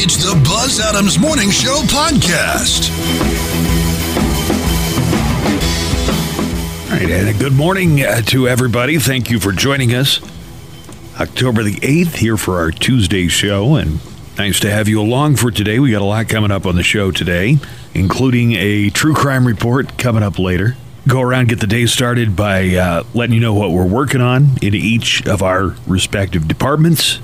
It's the Buzz Adams Morning Show podcast. All right, and good morning uh, to everybody. Thank you for joining us. October the 8th here for our Tuesday show, and nice to have you along for today. We got a lot coming up on the show today, including a true crime report coming up later. Go around, get the day started by uh, letting you know what we're working on in each of our respective departments.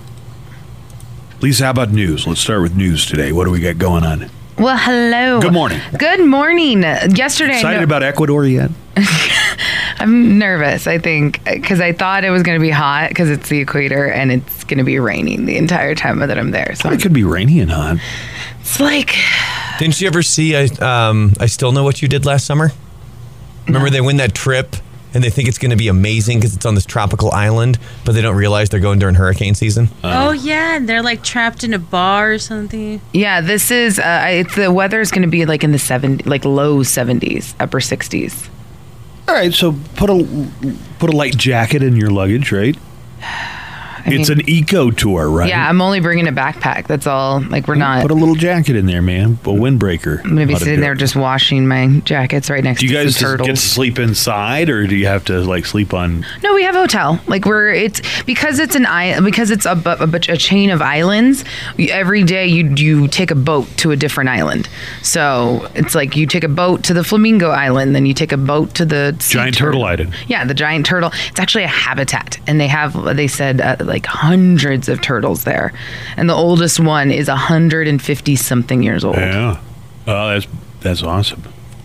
Lisa, how about news? Let's start with news today. What do we got going on? Well, hello. Good morning. Good morning. Yesterday, Excited know- about Ecuador yet? I'm nervous. I think because I thought it was going to be hot because it's the equator and it's going to be raining the entire time that I'm there. So It could be rainy and hot. it's like Didn't you ever see? I um, I still know what you did last summer. Remember they win that trip and they think it's going to be amazing because it's on this tropical island, but they don't realize they're going during hurricane season. Oh yeah, and they're like trapped in a bar or something. yeah, this is uh, it's the weather is going to be like in the seven like low 70s, upper 60s. All right, so put a put a light jacket in your luggage, right? it's an eco tour, right? Yeah, I'm only bringing a backpack. That's all. Like we're not. Put a little jacket in there, man. A windbreaker. I'm gonna be sitting do there it. just washing my jackets right next Do you to guys some just turtles. get to sleep inside, or do you have to like sleep on? No, we have a hotel. Like we're it's because it's an island because it's a, bu- a, a chain of islands. you- Every day you you take a boat to a different island. So it's like you take a boat to the Flamingo Island, then you take a boat to the sea Giant turtle island. Yeah, the giant turtle. It's actually a habitat, and they have they said uh, like hundreds of turtles there, and the oldest one is hundred and fifty something years old. Yeah. Oh, that's that's awesome.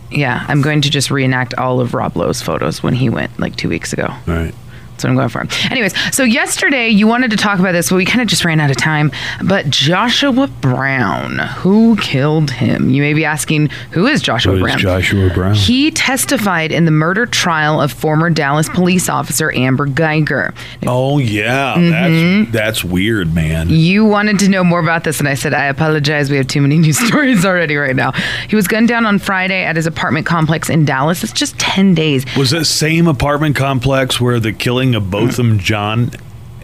Yeah, I'm going to just reenact all of Rob Lowe's photos when he went like two weeks ago. All right. That's what I'm going for. Anyways, so yesterday you wanted to talk about this, but we kind of just ran out of time. But Joshua Brown, who killed him? You may be asking, who is Joshua Who is Brown? Joshua Brown? He testified in the murder trial of former Dallas police officer Amber Guyger. Oh yeah, Mm-hmm. that's that's weird, man. You wanted to know more about this, and I said, I apologize. We have too many news stories already right now. He was gunned down on Friday at his apartment complex in Dallas. It's just 10 days. Was that same apartment complex where the killing of Botham Jean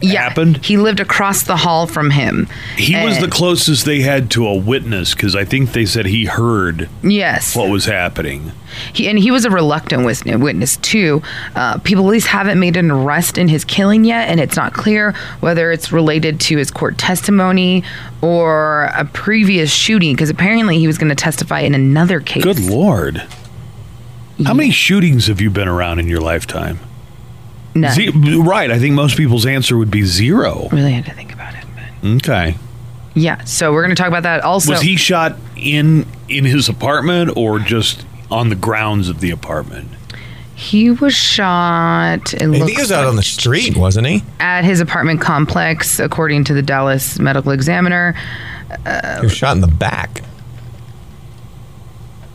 Yeah, happened? He lived across the hall from him. He was the closest they had to a witness because I think they said he heard Yes. what was happening. He, and he was a reluctant witness too. Uh, people at least haven't made an arrest in his killing yet, and it's not clear whether it's related to his court testimony or a previous shooting. Because apparently he was going to testify in another case. Good lord. How many shootings have you been around in your lifetime? None. Ze- right. I think most people's answer would be zero. Really had to think about it. But Okay. yeah, so we're going to talk about that also. Was he shot in in his apartment or just on the grounds of the apartment? He was shot. It I think he was out like, on the street, wasn't he? at his apartment complex, according to the Dallas Medical Examiner. He was shot in the back.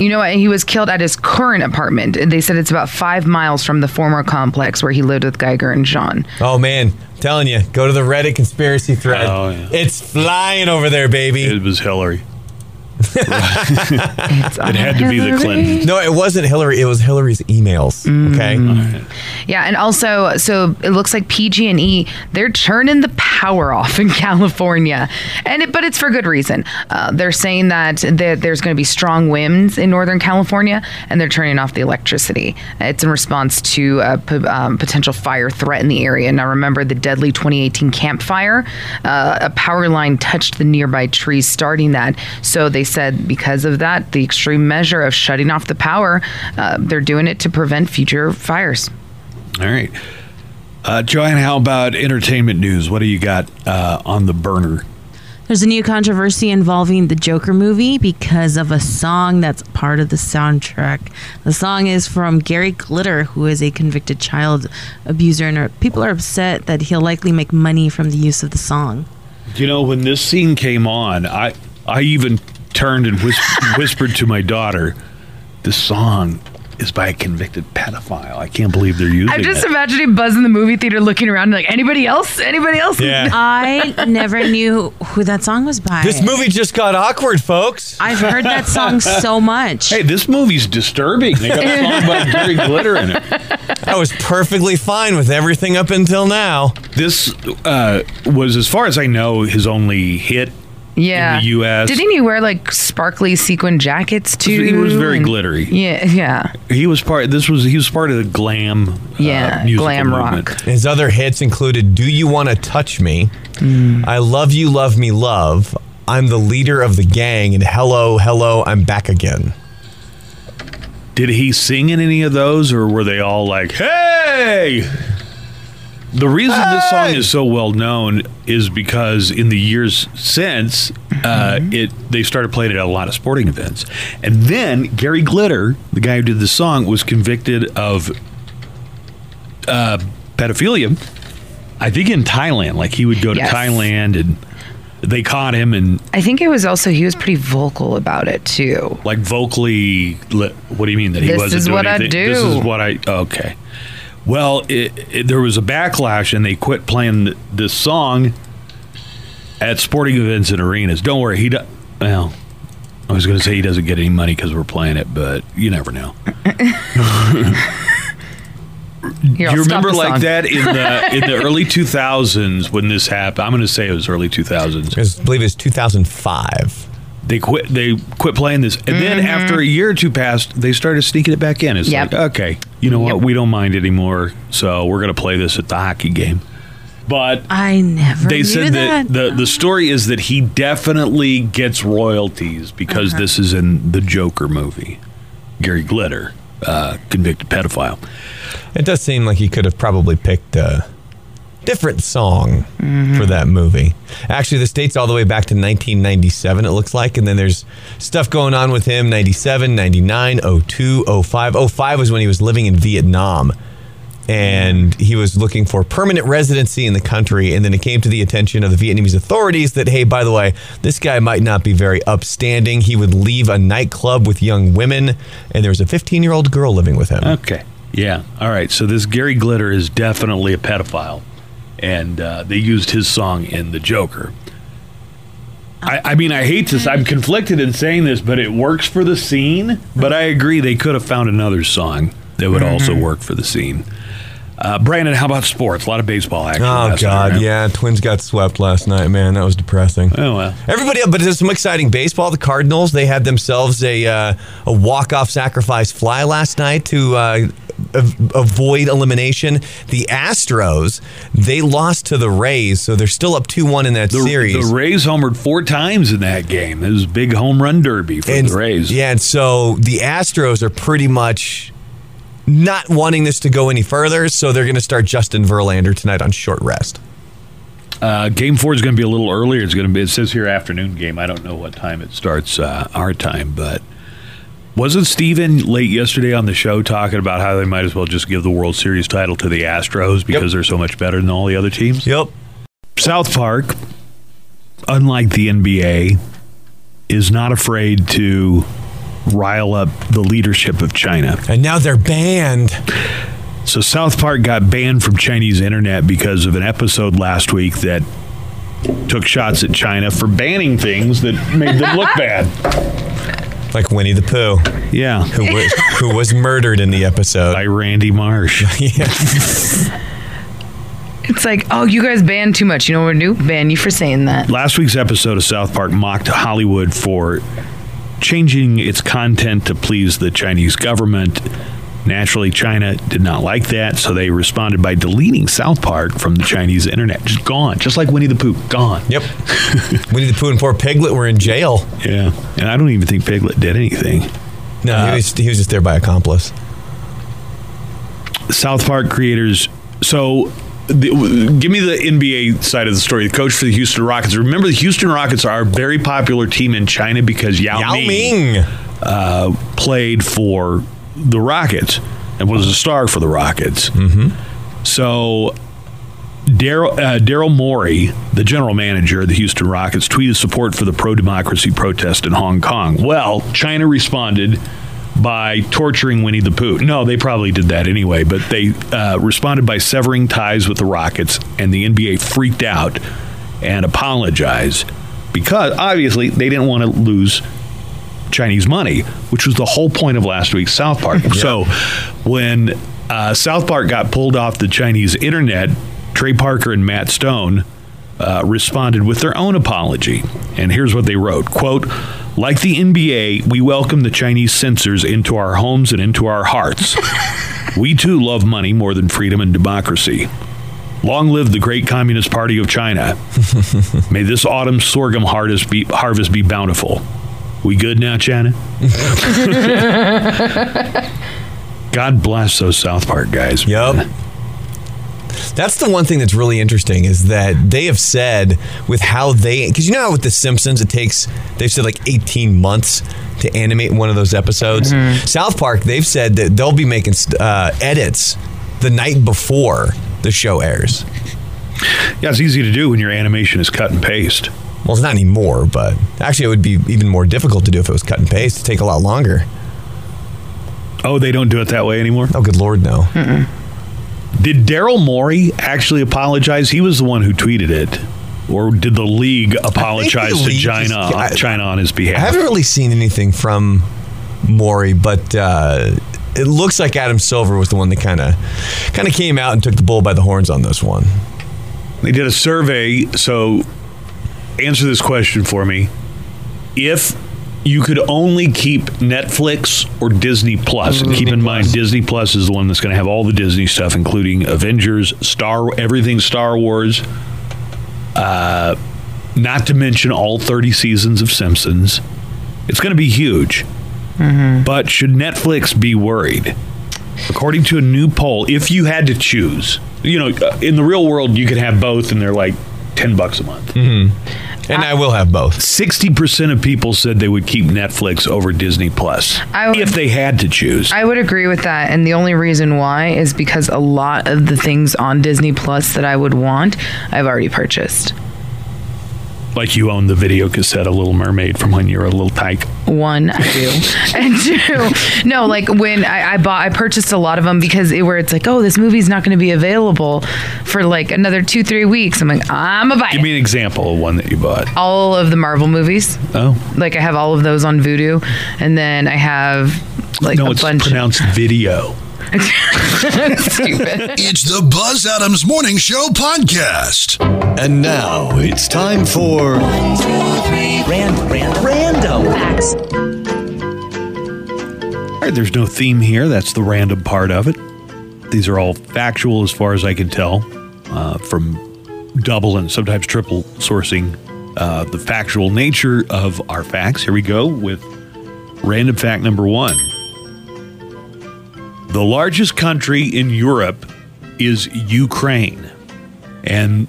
You know what? He was killed at his current apartment. They said it's about five miles from the former complex where he lived with Guyger and Jean. Oh man, I'm telling you, go to the Reddit conspiracy thread. Oh, yeah. It's flying over there, baby. It was Hillary. It's It had to be the Clinton. no, it wasn't Hillary. It was Hillary's emails. Okay. Yeah, and also, so it looks like PG&E they're turning the power off in California, and it, but it's for good reason. Uh, they're saying that there- there's going to be strong winds in Northern California, and they're turning off the electricity. It's in response to a p- um, potential fire threat in the area. Now, remember the deadly 2018 Camp Fire? Uh, a power line touched the nearby trees, starting that. So they said because of that, the extreme measure of shutting off the power, uh, they're doing it to prevent future fires. All right. Uh, Joanne, how about entertainment news? What do you got uh, on the burner? There's a new controversy involving the Joker movie because of a song that's part of the soundtrack. The song is from Gary Glitter, who is a convicted child abuser, and people are upset that he'll likely make money from the use of the song. You know, when this scene came on, I I even turned and whis- whispered to my daughter, "This song is by a convicted pedophile. I can't believe they're using it. I'm just it." imagining Buzz in the movie theater looking around like anybody else? Anybody else? Yeah. I never knew who that song was by. This movie just got awkward, folks. I've heard that song so much. Hey, this movie's disturbing. They got a song by Gary Glitter in it. I was perfectly fine with everything up until now. This uh, was, as far as I know, his only hit Yeah. in the U.S. Didn't he wear like sparkly sequin jackets too? He was very And- glittery. Yeah, yeah. He was part. This was he was part of the glam. uh, Yeah, musical glam rock. His other hits included Do You Want to Touch Me? Hmm. I Love You, Love Me, Love. I'm the leader of the gang. And Hello, Hello, I'm back again. Did he sing in any of those, or were they all like, "Hey"? The reason this song is so well known is because in the years since, uh, Mm-hmm. it they started playing it at a lot of sporting events, and then Gary Glitter, the guy who did the song, was convicted of uh, pedophilia. I think in Thailand, like he would go to Yes. Thailand and they caught him and I think it was also he was pretty vocal about it too. like vocally what do you mean that he This wasn't is doing what I anything? this is what i okay well it, it, there was a backlash and they quit playing th- this song at sporting events and arenas don't worry he do, well i was going to say he doesn't get any money because we're playing it but you never know Here, do you remember like song. that in the in the early 2000s when this happened i'm going to say it was early 2000s I was- believe it's 2005. They quit they quit playing this and then after a year or two passed they started sneaking it back in it's Mm-hmm. Yep. like okay you know Yep. what we don't mind anymore so we're going to play this at the hockey game but I never they knew said that, that. the the story is that he definitely gets royalties because Uh-huh. this is in the Joker movie. Gary Glitter, uh, convicted pedophile. It does seem like he could have probably picked a different song Mm-hmm. for that movie. Actually, this dates all the way back to 1997, it looks like. And then there's stuff going on with him 97, 99, 02, 05. 05 was when he was living in Vietnam. And he was looking for permanent residency in the country. And then it came to the attention of the Vietnamese authorities that, hey, by the way, this guy might not be very upstanding. He would leave a nightclub with young women, and there was a 15 year old girl living with him. Okay. Yeah. All right. So this Gary Glitter is definitely a pedophile, and uh, they used his song in the Joker. I, I mean, I hate this. I'm conflicted in saying this, but it works for the scene. But I agree, they could have found another song that would also work for the scene. Uh, Brandon, how about sports? A lot of baseball action. Oh night, God, right? yeah. Twins got swept last night, man. That was depressing. Oh well. Everybody, but there's some exciting baseball. The Cardinals they had themselves a uh, a walk off sacrifice fly last night to uh, avoid elimination. The Astros they lost to the Rays, so they're still up two one in that The, series. the Rays homered four times in that game. It was a big home run derby for and, the Rays. Yeah, and so the Astros are pretty much not wanting this to go any further, so they're going to start Justin Verlander tonight on short rest. Uh, game four is going to be a little earlier. It's going to be. It says here afternoon game. I don't know what time it starts uh, our time, but wasn't Steven late yesterday on the show talking about how they might as well just give the World Series title to the Astros because they're so much better than all the other teams? Yep. South Park, unlike the NBA, is not afraid to rile up the leadership of China. And now they're banned. So South Park got banned from Chinese internet because of an episode last week that took shots at China for banning things that made them look bad. Like Winnie the Pooh, Yeah. who was, who was murdered in the episode. By Randy Marsh. It's like, oh, you guys banned too much. You know what we do? Ban you for saying that. Last week's episode of South Park mocked Hollywood for changing its content to please the Chinese government. Naturally, China did not like that, so they responded by deleting South Park from the Chinese internet. Just gone, just like Winnie the Pooh, gone. Yep. Winnie the Pooh and poor Piglet were in jail. Yeah, and I don't even think Piglet did anything. No, Uh, he, was, he was just there by accomplice. South Park creators. So, the, give me the NBA side of the story. The coach for the Houston Rockets. Remember, the Houston Rockets are a very popular team in China because Yao, Yao Ming, Ming. Uh, played for the Rockets and was a star for the Rockets. Mm-hmm. So. Daryl uh, Daryl Morey, the general manager of the Houston Rockets, tweeted support for the pro-democracy protest in Hong Kong. Well, China responded by torturing Winnie the Pooh. No, they probably did that anyway, but they uh, responded by severing ties with the Rockets, and the NBA freaked out and apologized because obviously they didn't want to lose Chinese money, which was the whole point of last week's South Park. So when uh, South Park got pulled off the Chinese internet, Trey Parker and Matt Stone uh, responded with their own apology. And here's what they wrote Quote, like the NBA, we welcome the Chinese censors into our homes and into our hearts. we too love money more than freedom and democracy. Long live the great Communist Party of China. May this autumn's sorghum harvest be, harvest be bountiful. We good now, China? God bless those South Park guys. Yep. That's the one thing that's really interesting is that they have said with how they because you know how with the Simpsons it takes they've said like 18 months to animate one of those episodes. South Park they've said that they'll be making uh, edits the night before the show airs. Yeah, it's easy to do when your animation is cut and paste. Well, it's not anymore, but actually it would be even more difficult to do if it was cut and paste. It'd take a lot longer. Oh, they don't do it that way anymore? Oh, good lord, no. Did Daryl Morey actually apologize? He was the one who tweeted it. Or did the league apologize to league China, just- I- China on his behalf? I haven't really seen anything from Morey, but uh, it looks like Adam Silver was the one that kind of kind of came out and took the bull by the horns on this one. They did a survey. So, answer this question for me: If you could only keep Netflix or Disney Plus, and keep in mind Disney Plus is the one that's going to have all the Disney stuff, including Avengers, Star, everything Star Wars. Uh, not to mention all 30 seasons of Simpsons. It's going to be huge. But should Netflix be worried? According to a new poll, if you had to choose, you know, uh, in the real world, you could have both, and they're like ten bucks a month. And I will have both. Sixty percent of people said they would keep Netflix over Disney Plus I would- if they had to choose. I would agree with that, and the only reason why is because a lot of the things on Disney Plus that I would want, I've already purchased. Like you own the video cassette of Little Mermaid from when you were a little tyke. One, I do, and two, no, like when I, I bought, I purchased a lot of them because it, where it's like, oh, this movie's not going to be available for like another two, three weeks. I'm like, I'm a buy. Give me an example of one that you bought. all of the Marvel movies. Oh, Like I have all of those on Vudu, and then I have like no, a it's bunch. pronounced video. of stupid. It's the Buzz Adams Morning Show podcast. And now it's time for Random. Random. Random. Facts. All right, there's no theme here. That's the random part of it. These are all factual as far as I can tell uh, from double and sometimes triple sourcing uh, the factual nature of our facts. Here we go with random fact number one. The largest country in Europe is Ukraine. And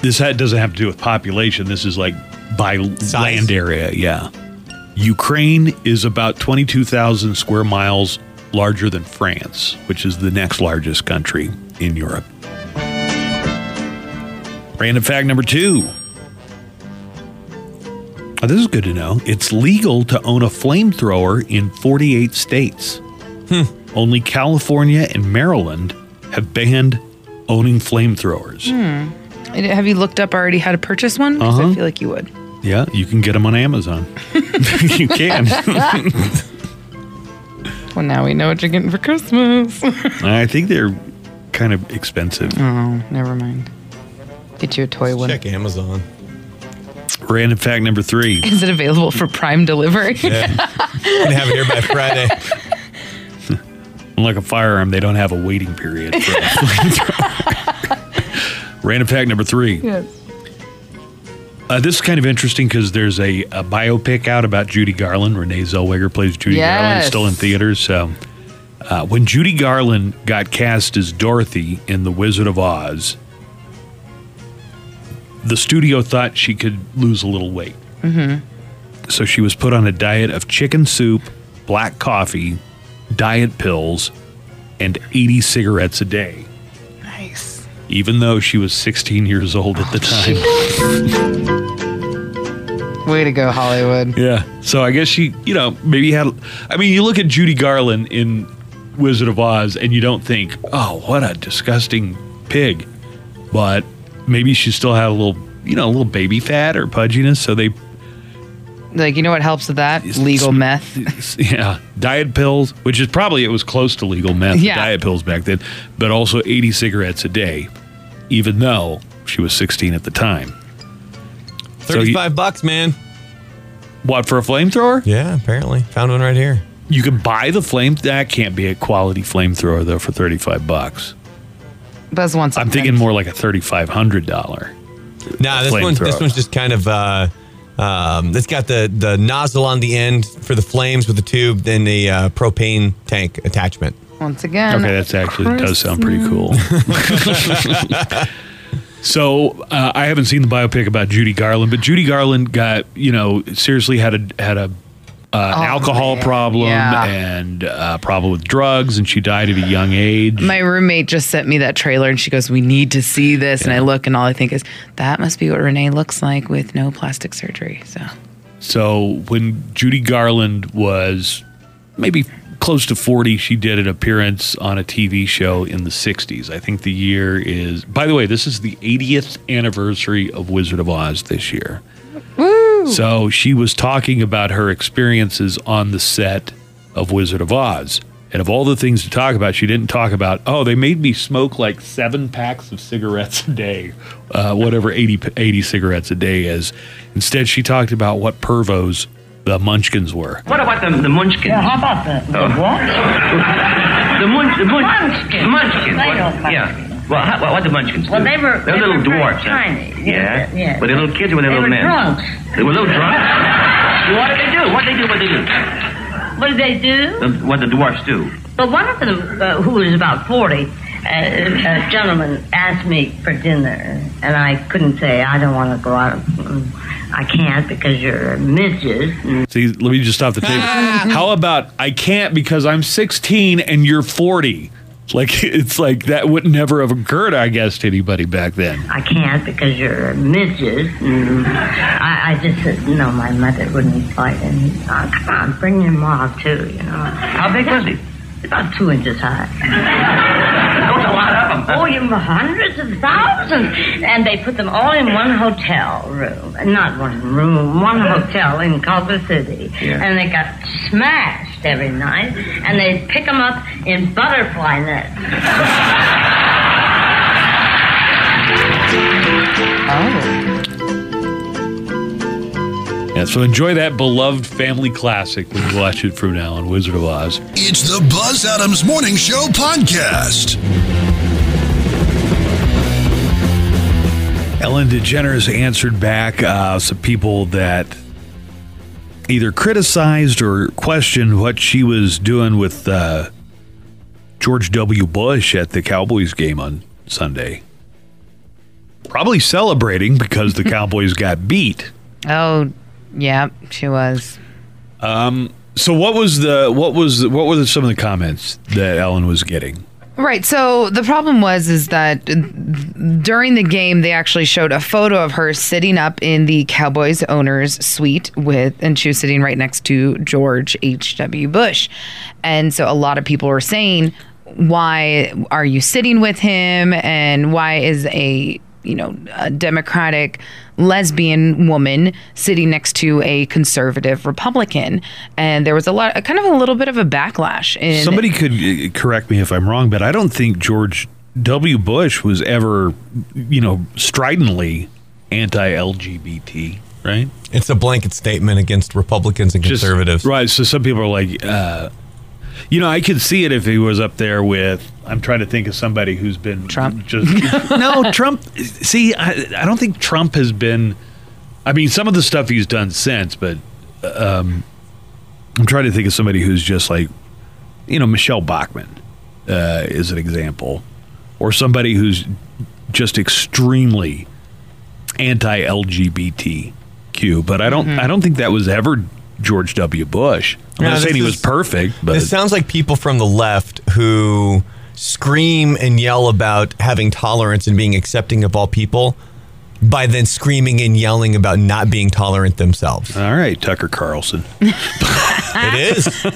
this doesn't have to do with population. This is like by land area. Yeah. Ukraine is about 22,000 square miles larger than France, which is the next largest country in Europe. Random fact number two. Oh, this is good to know. It's legal to own a flamethrower in 48 states. Hmm. Only California and Maryland have banned owning flamethrowers. Hmm. Have you looked up already how to purchase one? 'Cause I uh-huh. feel like you would. Yeah, you can get them on Amazon. you can. Well, now we know what you're getting for Christmas. I think they're kind of expensive. oh, never mind. Get you a toy one. Check Amazon. Random fact number three. Is it available for Prime delivery? Yeah. Gonna have it here by Friday. Unlike a firearm, they don't have a waiting period. Random fact number three. Yes. Uh, this is kind of interesting because there's a, a biopic out about Judy Garland. Renee Zellweger plays Judy Garland, Yes. still in theaters. So, uh, when Judy Garland got cast as Dorothy in The Wizard of Oz, the studio thought she could lose a little weight. Mm-hmm. So she was put on a diet of chicken soup, black coffee, diet pills, and 80 cigarettes a day, Nice. even though she was 16 years old at the oh, time. Way to go, Hollywood. Yeah. So I guess she, you know, maybe had. I mean, you look at Judy Garland in Wizard of Oz, and you don't think, "Oh, what a disgusting pig," but maybe she still had a little, you know, a little baby fat or pudginess. So they, Like, you know what helps with that? Legal meth. yeah, diet pills, which is probably it was close to legal meth, Yeah. diet pills back then, but also 80 cigarettes a day, even though She was 16 at the time. So you- 35 bucks, man. What for a flamethrower? Yeah, apparently. Found one right here. You can buy the flame. That can't be a quality flamethrower though for 35 bucks. Buzz wants. I'm thinking more like a $3,500. Nah, this one, this one's just kind of. Uh, um, it's got the the nozzle on the end for the flames with the tube, then the uh, propane tank attachment. once again. Okay, that's actually does sound pretty cool. so uh, I haven't seen the biopic about Judy Garland, but Judy Garland got you know seriously had a had a uh, an alcohol problem Yeah. and a problem with drugs, and she died at a young age. My roommate just sent me that trailer and she goes, We need to see this. And I look and all I think is, That must be what Renee looks like with no plastic surgery. So So when Judy Garland was maybe close to 40, she did an appearance on a TV show in the 60s. I think the year is, by the way, this is the 80th anniversary of Wizard of Oz this year. So she was talking about her experiences on the set of Wizard of Oz. And of all the things to talk about, she didn't talk about, oh, they made me smoke like seven packs of cigarettes a day, uh, whatever 80, 80 cigarettes a day is. Instead, she talked about what pervos the munchkins were. What about the, the munchkins? Yeah, how about the, the Oh. what? The munch, the munch, Munchkins. munchkins. They don't like yeah. Well, how, what, what the munchkins Well, do? they were- They're they little were very dwarfs. tiny. Yeah. Yeah, yeah. Were they little kids or were they, They little were men? drunks. They were little drunks. what did they do? What did they do? What did they do? What did they do? The, what the dwarfs do? Well, one of them, uh, who was about 40, uh, a gentleman asked me for dinner, and I couldn't say, I don't want to go out. Mm, I can't because you're a midget. See, let me just stop the tape. How about I can't because I'm 16 and you're 40? Like it's like that would never have occurred, I guess, to anybody back then. I can't because you're a midget. And I, I just said, no, my mother wouldn't fight him. Oh, come on, bring your mom too, you know. How big was he? About two inches high. There was a lot of them. Oh, you hundreds of thousands. And they put them all in one hotel room. Not one room, one hotel in Culver City. Yeah. And they got smashed every night. And they pick them up in butterfly nets. Yeah, so enjoy that beloved family classic when you watch it from now on Wizard of Oz. It's the Buzz Adams Morning Show podcast. Ellen DeGeneres answered back uh, some people that either criticized or questioned what she was doing with uh, George W. Bush at the Cowboys game on Sunday. Probably celebrating because the Cowboys got beat. Oh, yeah, she was. So what was the what was what were the, some of the comments that Ellen was getting? Right. So the problem was is that during the game they actually showed a photo of her sitting up in the Cowboys owner's suite with and she was sitting right next to George H.W. Bush. And so a lot of people were saying why are you sitting with him and why is a you know a democratic lesbian woman sitting next to a conservative republican and there was a lot kind of a little bit of a backlash in Somebody could uh, correct me if I'm wrong, but I don't think George W. Bush was ever, you know, stridently anti-LGBT, right? It's a blanket statement against Republicans and Just- conservatives. right? So some people are like, uh, you know, I could see it if he was up there with. I'm trying to think of somebody who's been Trump? Just no, Trump. See, I, I don't think Trump has been. I mean, some of the stuff he's done since, but um, I'm trying to think of somebody who's just like, you know, Michele Bachmann uh, is an example, or somebody who's just extremely anti-LGBTQ. But I don't, I don't think that was ever George W. Bush. I'm No, not saying this he was perfect, but This sounds like people from the left who scream and yell about having tolerance and being accepting of all people by then screaming and yelling about not being tolerant themselves. all right, Tucker Carlson. it is.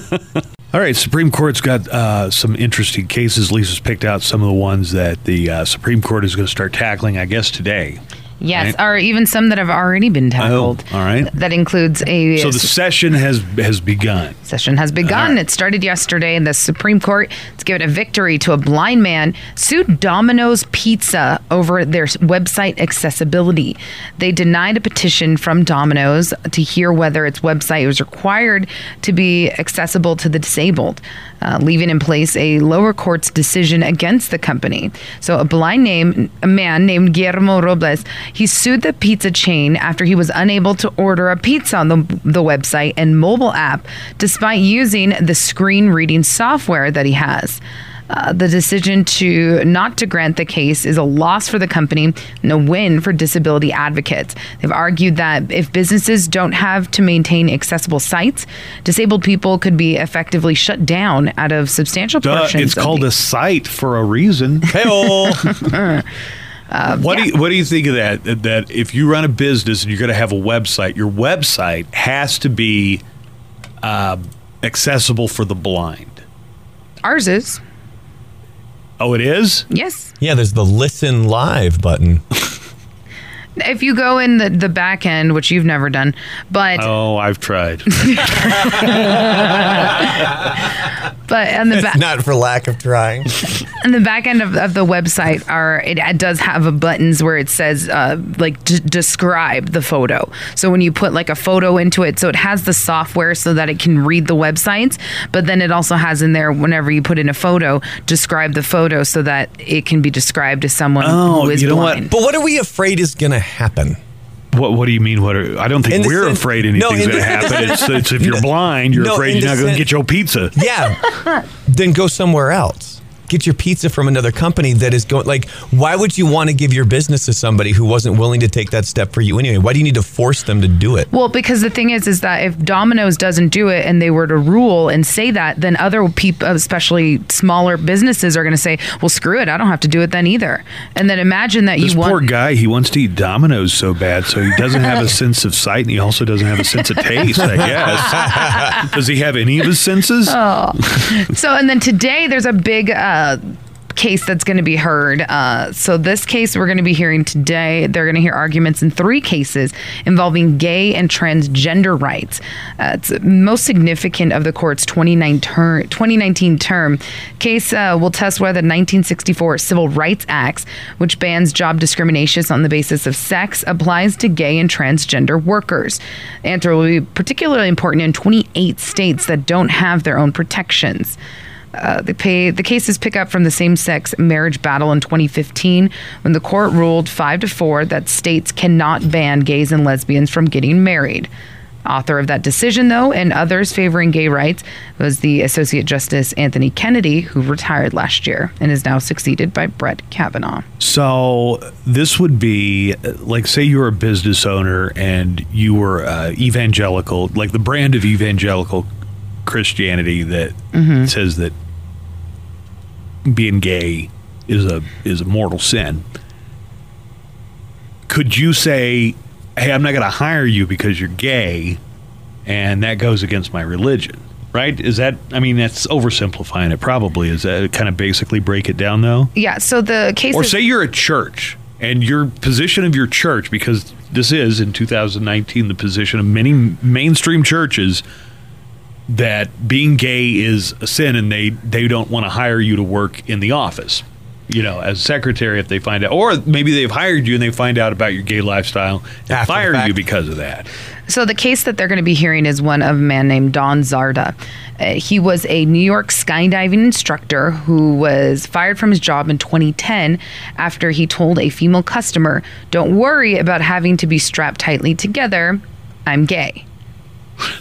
All right, Supreme Court's got uh, some interesting cases. Lisa's picked out some of the ones that the uh, Supreme Court is going to start tackling, I guess, today. Yes, Right. or even some that have already been tackled. Oh, all right. That includes a So the session has has begun. session has begun. Right. It started yesterday in the Supreme Court. It's given a victory to a blind man sued Domino's Pizza over their website accessibility. They denied a petition from Domino's to hear whether its website was required to be accessible to the disabled, uh, leaving in place a lower court's decision against the company. So a blind name, a man named Guillermo Robles, he sued the pizza chain after he was unable to order a pizza on the, the website and mobile app despite using the screen reading software that he has. Uh, the decision to not to grant the case is a loss for the company and a win for disability advocates. They've argued that if businesses don't have to maintain accessible sites, disabled people could be effectively shut down out of substantial Duh, portions. it's called the- a site for a reason. Hey-oh. what do you what do you think of that? That- That if you run a business and you're going to have a website, your website has to be uh, accessible for the blind. Ours is. Oh, it is. Yes. yeah, there's the listen live button. If you go in the, the back end, which you've never done, but Oh, I've tried. but on the back Not for lack of trying. on the back end of, of the website are it, it does have a buttons where it says uh, like d- describe the photo so when you put like a photo into it so it has the software so that it can read the websites but then it also has in there whenever you put in a photo describe the photo so that it can be described to someone Oh, who is you know what? blind But what are we afraid is going to happen? What What do you mean? What? Are, I don't think we're sense- afraid anything's in going to the- in the happen. It's, it's if you're blind, you're No, afraid you're not going to get your pizza. Yeah. then go somewhere else. Get your pizza from another company that is going like why would you want to give your business to somebody who wasn't willing to take that step for you anyway? Why do you need to force them to do it? Well, because the thing is, is that if Domino's doesn't do it and they were to rule and say that, then other people, especially smaller businesses, are going to say, "Well, screw it, I don't have to do it then either." And then imagine that This you poor guy, he wants to eat Domino's so bad, so he doesn't have a sense of sight and he also doesn't have a sense of taste, I guess. Does he have any of his senses? Oh. So, and then today there's a big. Uh, Uh, case that's going to be heard. Uh, so this case we're going to be hearing today, they're going to hear arguments in three cases involving gay and transgender rights. Uh, it's most significant of the court's 29 ter- 2019 term. Case uh, will test whether the 1964 Civil Rights Act, which bans job discrimination on the basis of sex, applies to gay and transgender workers. Answer will be particularly important in 28 states that don't have their own protections. Uh, the, pay, the cases pick up from the same-sex marriage battle in 2015 when the court ruled 5 to 4 that states cannot ban gays and lesbians from getting married. Author of that decision, though, and others favoring gay rights was the Associate Justice Anthony Kennedy, who retired last year and is now succeeded by Brett Kavanaugh. So this would be like, say you're a business owner and you were uh, evangelical, like the brand of evangelical Christianity that says that being gay is a is a mortal sin. Could you say, "Hey, I'm not going to hire you because you're gay," and that goes against my religion? Right? Is that? I mean, that's oversimplifying it. Probably is that kind of basically break it down though. Yeah, so the case Or say you're a church and your position of your church, because this is in 2019 the position of many mainstream churches that being gay is a sin and they, they don't want to hire you to work in the office. You know, as secretary, if they find out, or maybe they've hired you and they find out about your gay lifestyle and After fire you because of that. So the case that they're going to be hearing is one of a man named Don Zarda. Uh, he was a New York skydiving instructor who was fired from his job in 2010 after he told a female customer, "Don't worry about having to be strapped tightly together. I'm gay."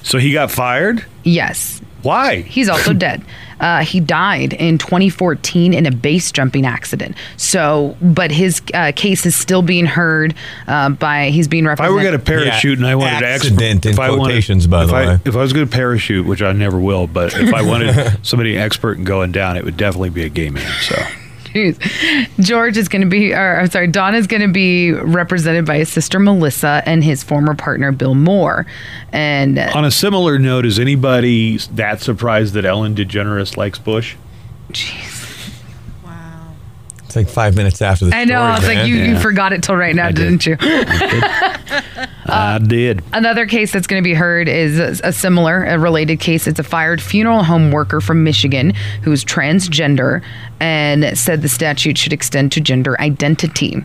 So he got fired? Yes. Why? He's also dead. Uh, he died in 2014 in a base jumping accident. So, but his uh, case is still being heard uh, by. He's being represented. If I represented. were going to parachute and I wanted to accident expert, in if I wanted- quotations, by if the I, way. If I was going to parachute, which I never will, but if I wanted somebody expert in going down, it would definitely be a gay man. So Jeez. George is going to be, or I'm sorry, Don is going to be represented by his sister Melissa and his former partner Bill Moore. And uh, on a similar note, is anybody that surprised that Ellen DeGeneres likes Bush? Wow. It's like five minutes after the I know. story, It's like man. you, you Yeah. forgot it till right now, I did. didn't you? I did. Uh, another case that's going to be heard is a, a similar, a related case. It's a fired funeral home worker from Michigan who's transgender and said the statute should extend to gender identity.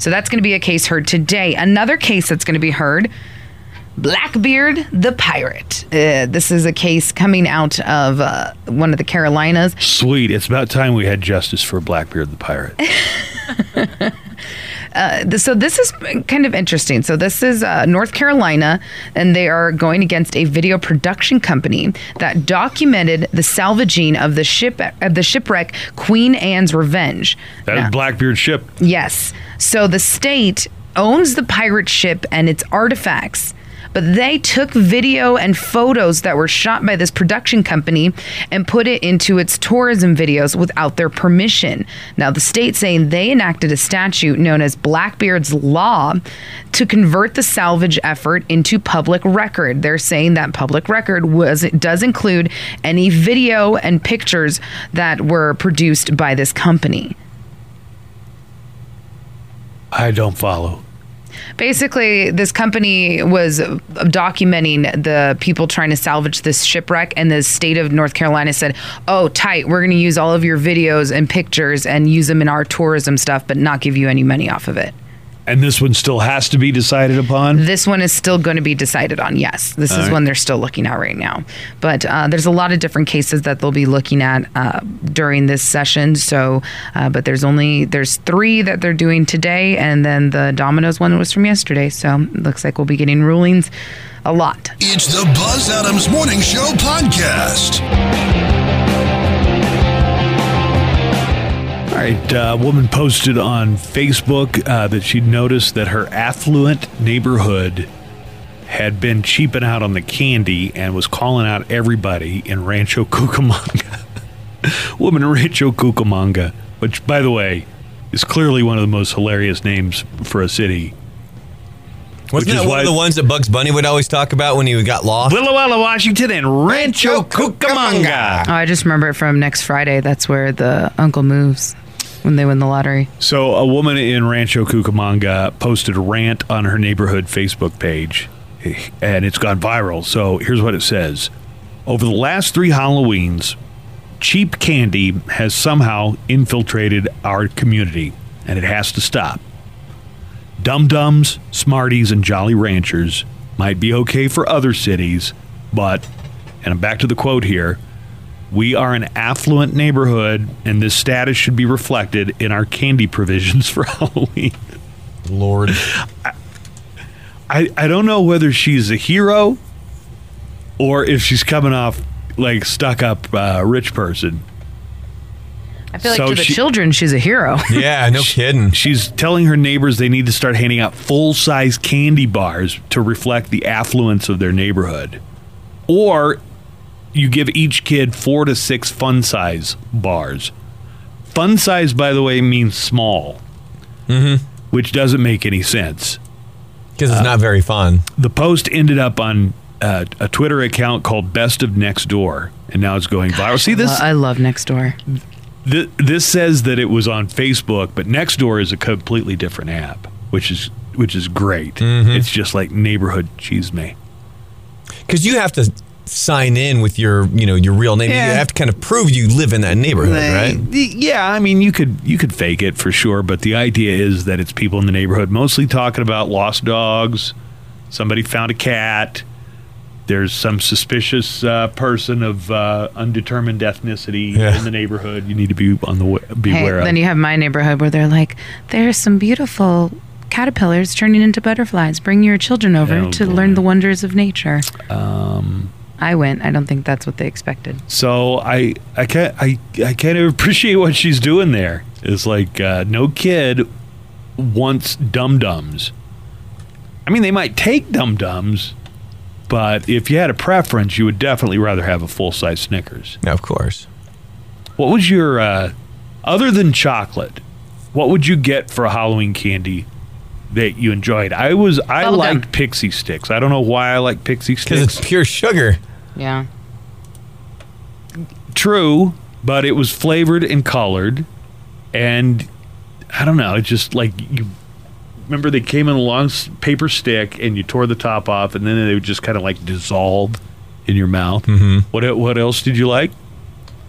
So that's going to be a case heard today. Another case that's going to be heard Blackbeard the Pirate. Uh, this is a case coming out of uh, one of the Carolinas. Sweet. It's about time we had justice for Blackbeard the pirate. Th- so this is kind of interesting. So this is uh, North Carolina, and they are going against a video production company that documented the salvaging of the ship of the shipwreck Queen Anne's Revenge. That Now- is Blackbeard ship. Yes. So the state owns the pirate ship and its artifacts. But they took video and photos that were shot by this production company and put it into its tourism videos without their permission. Now, the state saying they enacted a statute known as Blackbeard's Law to convert the salvage effort into public record. They're saying that public record was does include any video and pictures that were produced by this company. I don't follow. Basically, this company was documenting the people trying to salvage this shipwreck, and the state of North Carolina said, "Oh, tight, we're going to use all of your videos and pictures and use them in our tourism stuff, but not give you any money off of it." And this one still has to be decided upon. This one is still going to be decided on. Yes, this is right. one they're still looking at right now. But uh, there's a lot of different cases that they'll be looking at uh, during this session. So, uh, but there's only there's three that they're doing today, and then the Domino's one was from yesterday. So it looks like we'll be getting rulings a lot. It's the Buzz Adams Morning Show podcast. Right, uh, a woman posted on Facebook uh, that she'd noticed that her affluent neighborhood had been cheaping out on the candy and was calling out everybody in Rancho Cucamonga. woman in Rancho Cucamonga, which, by the way, is clearly one of the most hilarious names for a city. Wasn't Which that one why- of the ones that Bugs Bunny would always talk about when he got lost? Willa Walla, Washington, and Rancho Cucamonga. Oh, I just remember it from next Friday. That's where the uncle moves when they win the lottery. So, a woman in Rancho Cucamonga posted a rant on her neighborhood Facebook page, and it's gone viral. So, here's what it says Over the last three Halloweens, cheap candy has somehow infiltrated our community, and it has to stop. Dum Dums, Smarties, and Jolly Ranchers might be okay for other cities, but, and I'm back to the quote here. We are an affluent neighborhood, and this status should be reflected in our candy provisions for Halloween. Lord. I, I don't know whether she's a hero or if she's coming off like stuck up uh, rich person. I feel like So to the she- children, she's a hero. Yeah, no kidding. She's telling her neighbors they need to start handing out full size candy bars to reflect the affluence of their neighborhood. Or you give each kid four to six fun size bars. Fun size, by the way, means small, mm-hmm. which doesn't make any sense. Because it's not very fun. The post ended up on uh, a Twitter account called Best of Next Door, and now it's going viral. See this? I love next door. Th- this says that it was on Facebook, but Next Door is a completely different app, which is which is great. Mm-hmm. It's just like neighborhood cheese me. Because you have to sign in with your, you know, your real name. Yeah. You have to kind of prove you live in that neighborhood, right? Yeah, I mean you could you could fake it for sure, but the idea is that it's people in the neighborhood mostly talking about lost dogs. Somebody found a cat. There's some suspicious uh, person of uh, undetermined ethnicity Yeah. in the neighborhood. You need to be on the wa- be Hey, aware of. then you have my neighborhood where they're like, there's some beautiful caterpillars turning into butterflies. Bring your children over Oh, to boy. learn the wonders of nature. um, I went. I don't think that's what they expected. So I I can't I I kind of appreciate what she's doing there. It's like uh, no kid wants dum dums. I mean, they might take dum dums, but if you had a preference, you would definitely rather have a full size Snickers. Yeah, of course. What was your uh, other than chocolate? What would you get for a Halloween candy that you enjoyed? I was I Bubblegum. liked Pixy Stix. I don't know why I like Pixy Stix. Because sticks. it's pure sugar. Yeah. True, but it was flavored and colored. and I don't know. It's just like you remember they came in a long paper stick, and you tore the top off, and then they would just kind of like dissolve in your mouth. Mm-hmm. What what else did you like?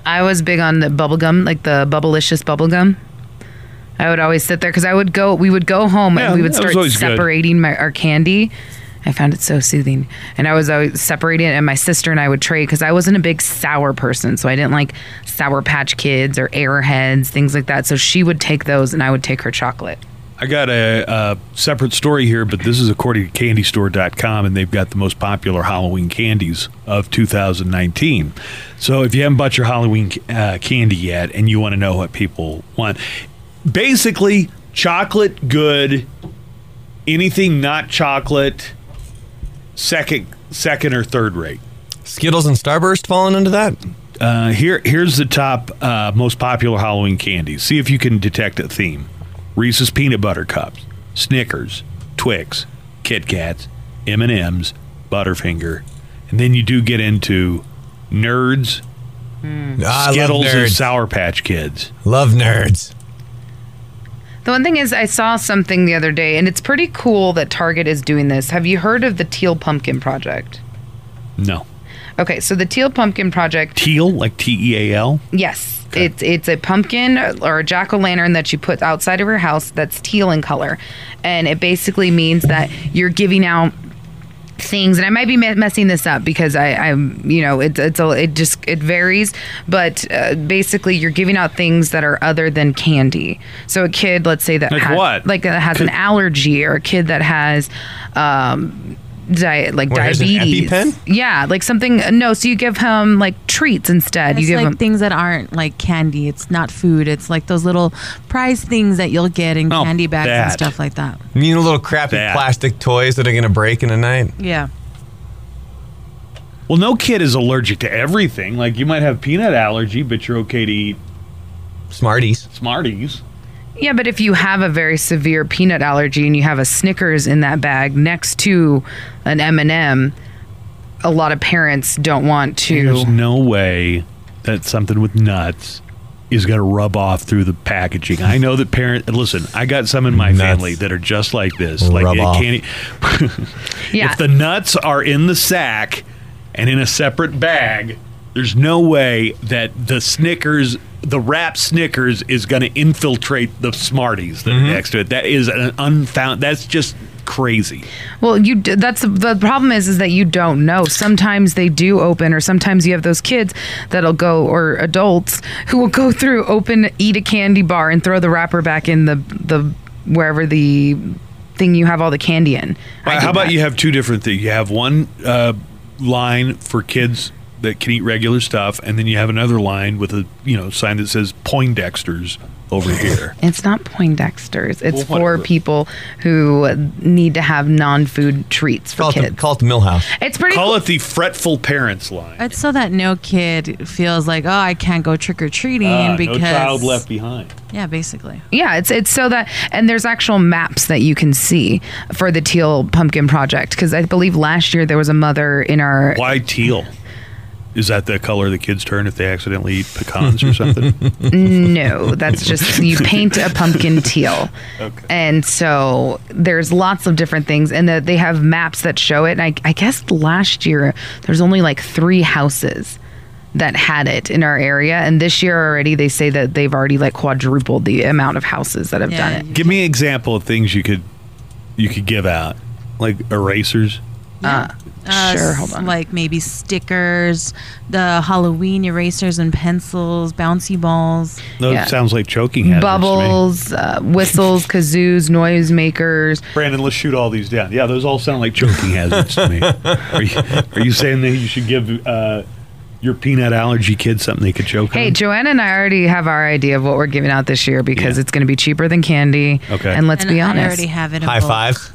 I was big on the bubble gum, like the bubblicious bubble gum. I would always sit there because I would go. We would go home Yeah, and we would start separating my, our candy. I found it so soothing, and I was always separating it. And my sister and I would trade because I wasn't a big sour person, so I didn't like Sour Patch Kids or Airheads, things like that. So she would take those, and I would take her chocolate. I got a, a separate story here, but this is according to candystore.com, and they've got the most popular Halloween candies of 2019. So if you haven't bought your Halloween uh, candy yet and you want to know what people want, basically, chocolate good, anything not chocolate, second, second or third rate. Skittles and Starburst falling into that? Uh, here, here's the top uh, most popular Halloween candies. See if you can detect a theme: Reese's peanut butter cups, Snickers, Twix, Kit Kats, M and M's, Butterfinger, and then you do get into Nerds, Ah, I Skittles, love and. Sour Patch Kids. love nerds. The one thing is, I saw something the other day, and it's pretty cool that Target is doing this. Have you heard of the Teal Pumpkin Project? No, Okay, so the Teal Pumpkin Project teal like T E A L. Yes. It's it's a pumpkin or a jack o' lantern that you put outside of your house that's teal in color, and it basically means that you're giving out things. And I might be messing this up because I, I'm you know it, it's a, it just it varies, but uh, basically you're giving out things that are other than candy. So a kid, let's say that Like has, what? like that has an allergy, or a kid that has. Um, Di- like Where, here's an diabetes, EpiPen? yeah, like something. Uh, no, so you give him like treats instead. It's you give like him things that aren't like candy. It's not food. It's like those little prize things that you'll get in Oh, candy bags and that. stuff like that. You mean little crappy That. plastic toys that are going to break in a night? Yeah. Well, no kid is allergic to everything. Like you might have peanut allergy, but you're okay to eat Smarties. Smarties. Yeah, but if you have a very severe peanut allergy and you have a Snickers in that bag next to an M&M, a lot of parents don't want to. There's no way that something with nuts is going to rub off through the packaging. I know that parent. Listen, I got some in my Nuts. family that are just like this. Rub like it off. can't. e- Yeah. If the nuts are in the sack and in a separate bag, there's no way that the Snickers, the wrapped Snickers, is going to infiltrate the Smarties that Mm-hmm. are next to it. That is an unfound. That's just crazy. Well, you that's the problem is is that you don't know. Sometimes they do open or sometimes you have those kids that'll go or adults who will go through open eat a candy bar and throw the wrapper back in the the wherever the thing you have all the candy in. I How about that. you have two different things? You have one uh, line for kids that can eat regular stuff, and then you have another line with a you know sign that says Poindexter's over here. It's not Poindexter's. It's Well, for people who need to have non-food treats for Call it, the, kids. call it the Milhouse. It's pretty Call cool. it the fretful parents line. It's so that no kid feels like, oh, I can't go trick or treating Ah, because no child left behind. Yeah, basically. Yeah, it's it's so that and there's actual maps that you can see for the Teal Pumpkin Project because I believe last year there was a mother in our Why teal? Is that the color the kids turn if they accidentally eat pecans or something? no, that's just you paint a pumpkin teal. Okay. And so there's lots of different things, and the, they have maps that show it. And I, I guess last year there's only like three houses that had it in our area, and this year already they say that they've already like quadrupled the amount of houses that have Yeah. done it. Give me an example of things you could you could give out, like erasers. Uh, Uh, sure, s- hold on. Like maybe stickers, the Halloween erasers and pencils, bouncy balls. That Yeah. sounds like choking hazards to me. Bubbles, uh, whistles, kazoos, noisemakers. Brandon, let's shoot all these down. Yeah, those all sound like choking hazards to me. Are you, are you saying that you should give uh, your peanut allergy kid something they could choke Hey, on? Hey, Joanna and I already have our idea of what we're giving out this year because Yeah. it's going to be cheaper than candy. Okay. And let's and be I honest. already have it. in High bulk. five.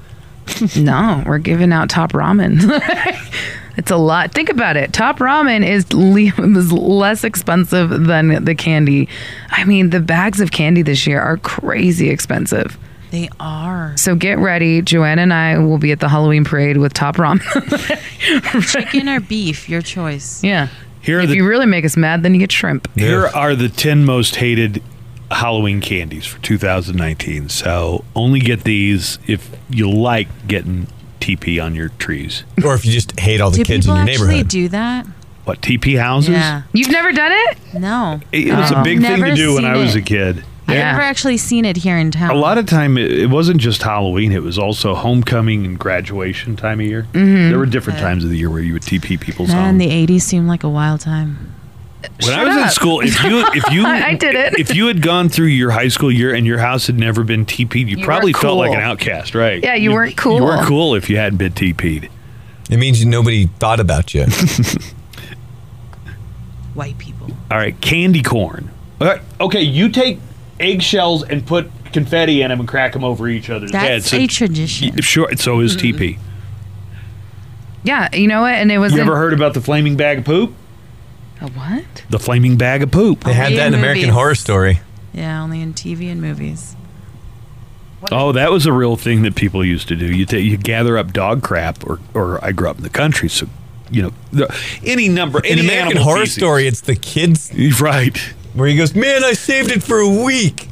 No, we're giving out top ramen. it's a lot. Think about it. Top ramen is, le- is less expensive than the candy. I mean, the bags of candy this year are crazy expensive. They are. So get ready. Joanna and I will be at the Halloween parade with top ramen. Chicken or beef, your choice. yeah. Here If the you really make us mad, then you get shrimp. here are the ten most hated Halloween candies for 2019. So only get these if you like getting TP on your trees. Or if you just hate all the Do kids in people your actually neighborhood. do that? What TP houses? Yeah. You've never done it? No. It, it was a Oh. big thing to do when seen I was it. a kid. I've Yeah. never actually seen it here in town. A lot of time, it, it wasn't just Halloween; it was also homecoming and graduation time of year. Mm-hmm. There were different times of the year where you would TP people's Man, homes. the 80s seemed like a wild time. When I Shut was in school, if you if you I did it. if you had gone through your high school year and your house had never been TP'd, you, You probably weren't felt like cool. an outcast, right? Yeah, you weren't cool. You weren't cool if you hadn't been TP'd. It means nobody thought about you. White people. All right, candy corn. All right, okay, you take eggshells and put confetti in them and crack them over each other's heads. That's a tradition. Sure, so is mm-hmm. TP. Yeah, you know what? And it was You ever heard about the flaming bag of poop? A what? The flaming bag of poop. They had Only that in in American movies. Horror Story. Yeah, only in TV and movies. Oh, that was a real thing that people used to do. You ta you gather up dog crap, or or I grew up in the country, so you know the, any number. In any American animal Horror feces. Story, it's the kids right? where he goes, "Man, I saved it for a week."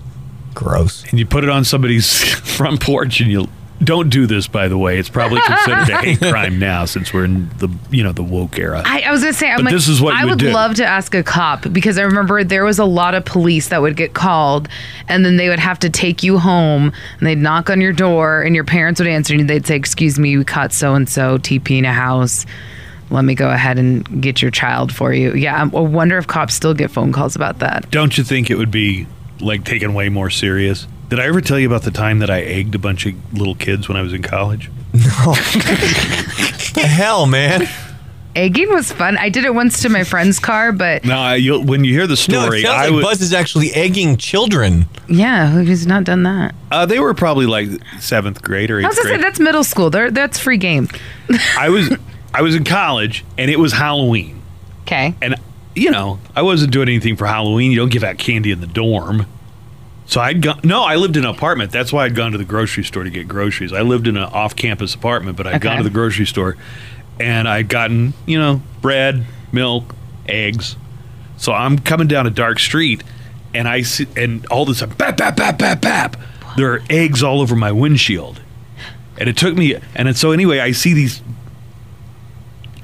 Gross. And you put it on somebody's front porch, and you don't do this. By the way, it's probably considered a hate crime now, since we're in the you know the woke era. I, I was gonna say, I'm But like, this is what you I would would do. love to ask a cop because I remember there was a lot of police that would get called, and then they would have to take you home, and they'd knock on your door, and your parents would answer, and they'd say, "Excuse me, we caught so and so TP in a house. Let me go ahead and get your child for you." Yeah, I wonder if cops still get phone calls about that. Don't you think it would be like taken way more serious? Did I ever tell you about the time that I egged a bunch of little kids when I was in college? The hell, man. Egging was fun. I did it once to my friend's car, but No, I, you'll, when you hear the No, story, it sounds I like would. Buzz is actually egging children. yeah, who's not done that? Uh, they were probably like seventh grade or I eighth was gonna say grade. that's middle school. There, that's free game. I was I was in college and it was Halloween, Okay. and you know I wasn't doing anything for Halloween. You don't give out candy in the dorm. So I'd gone. No, I lived in an apartment. That's why I'd gone to the grocery store to get groceries. I lived in an off-campus apartment, but I'd gone to the grocery store, and I'd gotten you know bread, milk, eggs. So I'm coming down a dark street, and I see, and all this bap bap bap bap bap. There are eggs all over my windshield, and it took me. And so anyway, I see these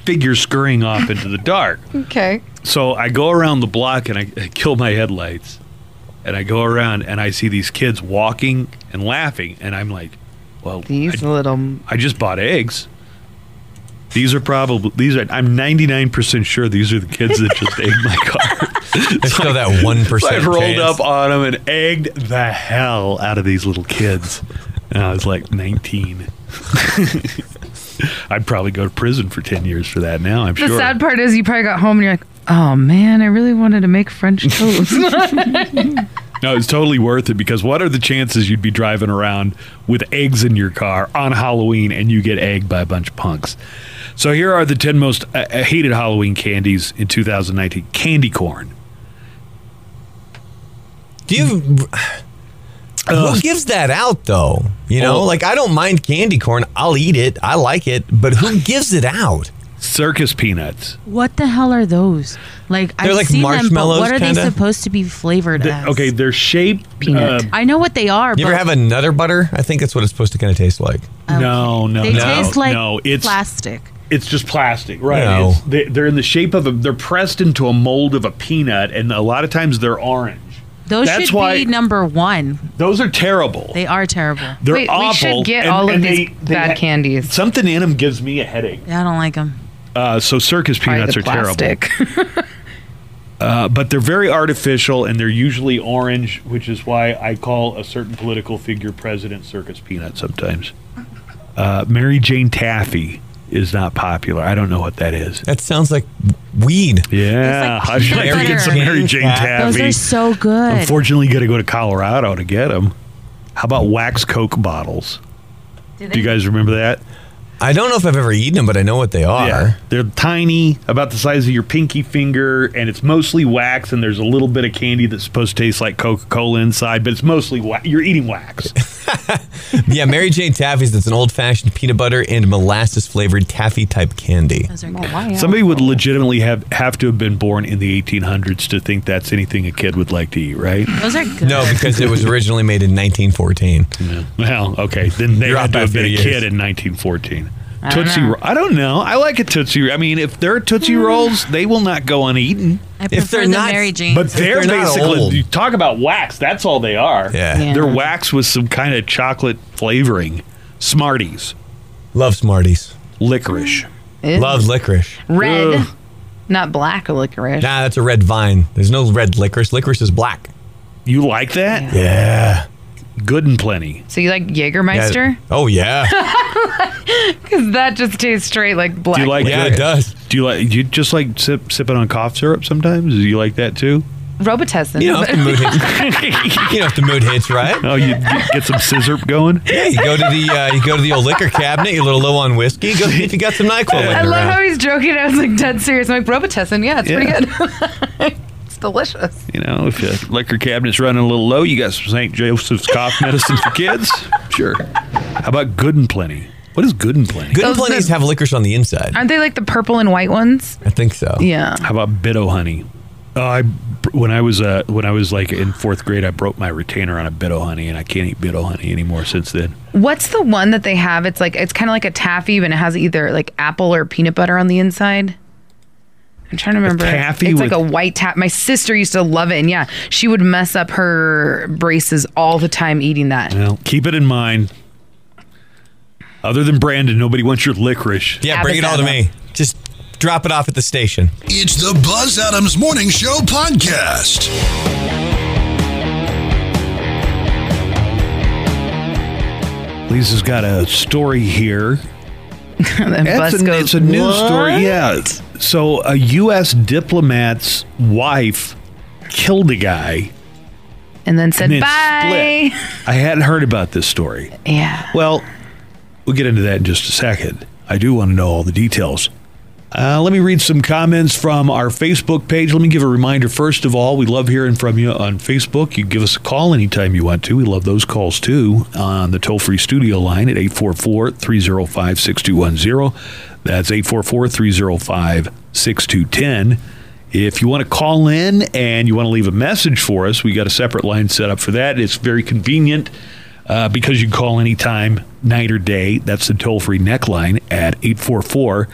figures scurrying off into the dark. Okay. So I go around the block and I, I kill my headlights. And I go around and I see these kids walking and laughing. And I'm like, well, These I, little I just bought eggs. These are probably, these are, I'm 99% sure these are the kids that just egged my car. There's still that one So I percent. rolled up on them and egged the hell out of these little kids. And I was like 19. I'd probably go to prison for 10 years for that now, I'm The sure. The sad part is you probably got home and you're like, oh man, I really wanted to make French toast. No, it's totally worth it because what are the chances you'd be driving around with eggs in your car on Halloween and you get egged by a bunch of punks? So here are the 10 most uh, uh, hated Halloween candies in 2019. Candy corn. Do you? Who gives that out though? You know, Oh. like I don't mind candy corn. I'll eat it. I like it. But who gives it out? Circus peanuts. What the hell are those? Like They're I've like seen them, but marshmallows, what are kinda? they supposed to be flavored The- as? okay, their shape. Peanut. uh, I know what they are. You but ever have a Nutter Butter? I think that's what it's supposed to kind of taste like. no, no, they no. taste like no, it's plastic. it's just plastic, right? No. It's, they, they're in the shape of a. They're pressed into a mold of a peanut, and a lot of times they're orange. Those That's should why- be number one. Those are terrible. They are terrible. They're Wait, we awful. should get and- all of these they- they bad ha- candies. Something in them gives me a headache. Yeah, I don't like them. Uh, so circus peanuts the are terrible. Uh, but they're very artificial and they're usually orange, which is why I call a certain political figure president circus peanut sometimes. Uh, Mary Jane Taffy is not popular. I don't know what that is. That sounds like weed. Yeah, like I should peanut get some Mary Jane Taffy. Those are so good. Unfortunately, you got to go to Colorado to get them. How about wax Coke bottles? Do you guys remember that? I don't know if I've ever eaten them, but I know what they are. Yeah. They're tiny, about the size of your pinky finger, and it's mostly wax, and there's a little bit of candy that's supposed to taste like Coca Cola inside, but it's mostly wax. You're eating wax. Yeah, Mary Jane Taffy's. That's an old fashioned peanut butter and molasses flavored taffy type candy. Those are Oh, good. wow. Somebody would legitimately have, have to have been born in the 1800s to think that's anything a kid would like to eat, right? Those are good. No, because it was originally made in 1914. Well, okay. Then they You're had to by have been a 30 kid years. in 1914. I don't Tootsie. Roll. I don't know. I like a Tootsie Roll. I mean, if they're Tootsie hmm. Rolls, they will not go uneaten. I prefer they're the not- Mary Jane. But they're, they're not basically, old. you talk about wax, that's all they are. Yeah. Yeah. They're wax with some kind of chocolate flavoring. Smarties, Love Smarties. licorice. Ew. Loves licorice. red, Ugh. not black licorice. Nah, that's a red vine. There's no red licorice. Licorice is black. You like that? Yeah. Good and plenty. So you like Jägermeister? Oh, yeah. Because that just tastes straight like black. Do you like yeah, it does. Do you like? Do you just like sip, sipping on cough syrup sometimes? Do you like that too? Robitussin? You know, if the mood hits, you know, if the mood hits right. Oh, you get, get some scissor going. Yeah, you go to the uh, you go to the old liquor cabinet. You're a little low on whiskey. Go see if you got some Nyquil. I love around. how he's joking. I was like dead serious. I'm like Robitussin. Yeah, it's Yeah. pretty good. it's delicious. You know, if your liquor cabinet's running a little low, you got some St. Joseph's cough medicine for kids. Sure. How about Good and Plenty? What is Good and Plenty? Good and Those- plenties have licorice on the inside. Aren't they like the purple and white ones? I think so. Yeah. How about Bit-O-Honey? Oh, I when I was uh, when I was like in fourth grade, I broke my retainer on a Bit-O-Honey, and I can't eat Bit-O-Honey anymore since then. What's the one that they have? It's like it's kind of like a taffy, but it has either like apple or peanut butter on the inside. I'm trying to remember. taffy it's like a white tap. My sister used to love it, and yeah, she would mess up her braces all the time eating that. Well, keep it in mind. Other than Brandon, nobody wants your licorice. Yeah, bring it all to me. Just drop it off at the station. It's the Buzz Adams Morning Show podcast. Lisa's got a story here. And That's Bus a, goes, it's a news story. "What?" Yeah. So a U.S. diplomat's wife killed a guy and then said and then bye. split. I hadn't heard about this story. Yeah. Well, we'll get into that in just a second. I do want to know all the details. Uh, let me read some comments from our Facebook page. Let me give a reminder first of all. We love hearing from you on Facebook. You can give us a call anytime you want to. We love those calls too on the toll free studio line at 844 305 6210. That's 844 305 6210. If you want to call in and you want to leave a message for us, we got a separate line set up for that. It's very convenient uh, because you can call anytime, night or day. That's the toll free neck line at 844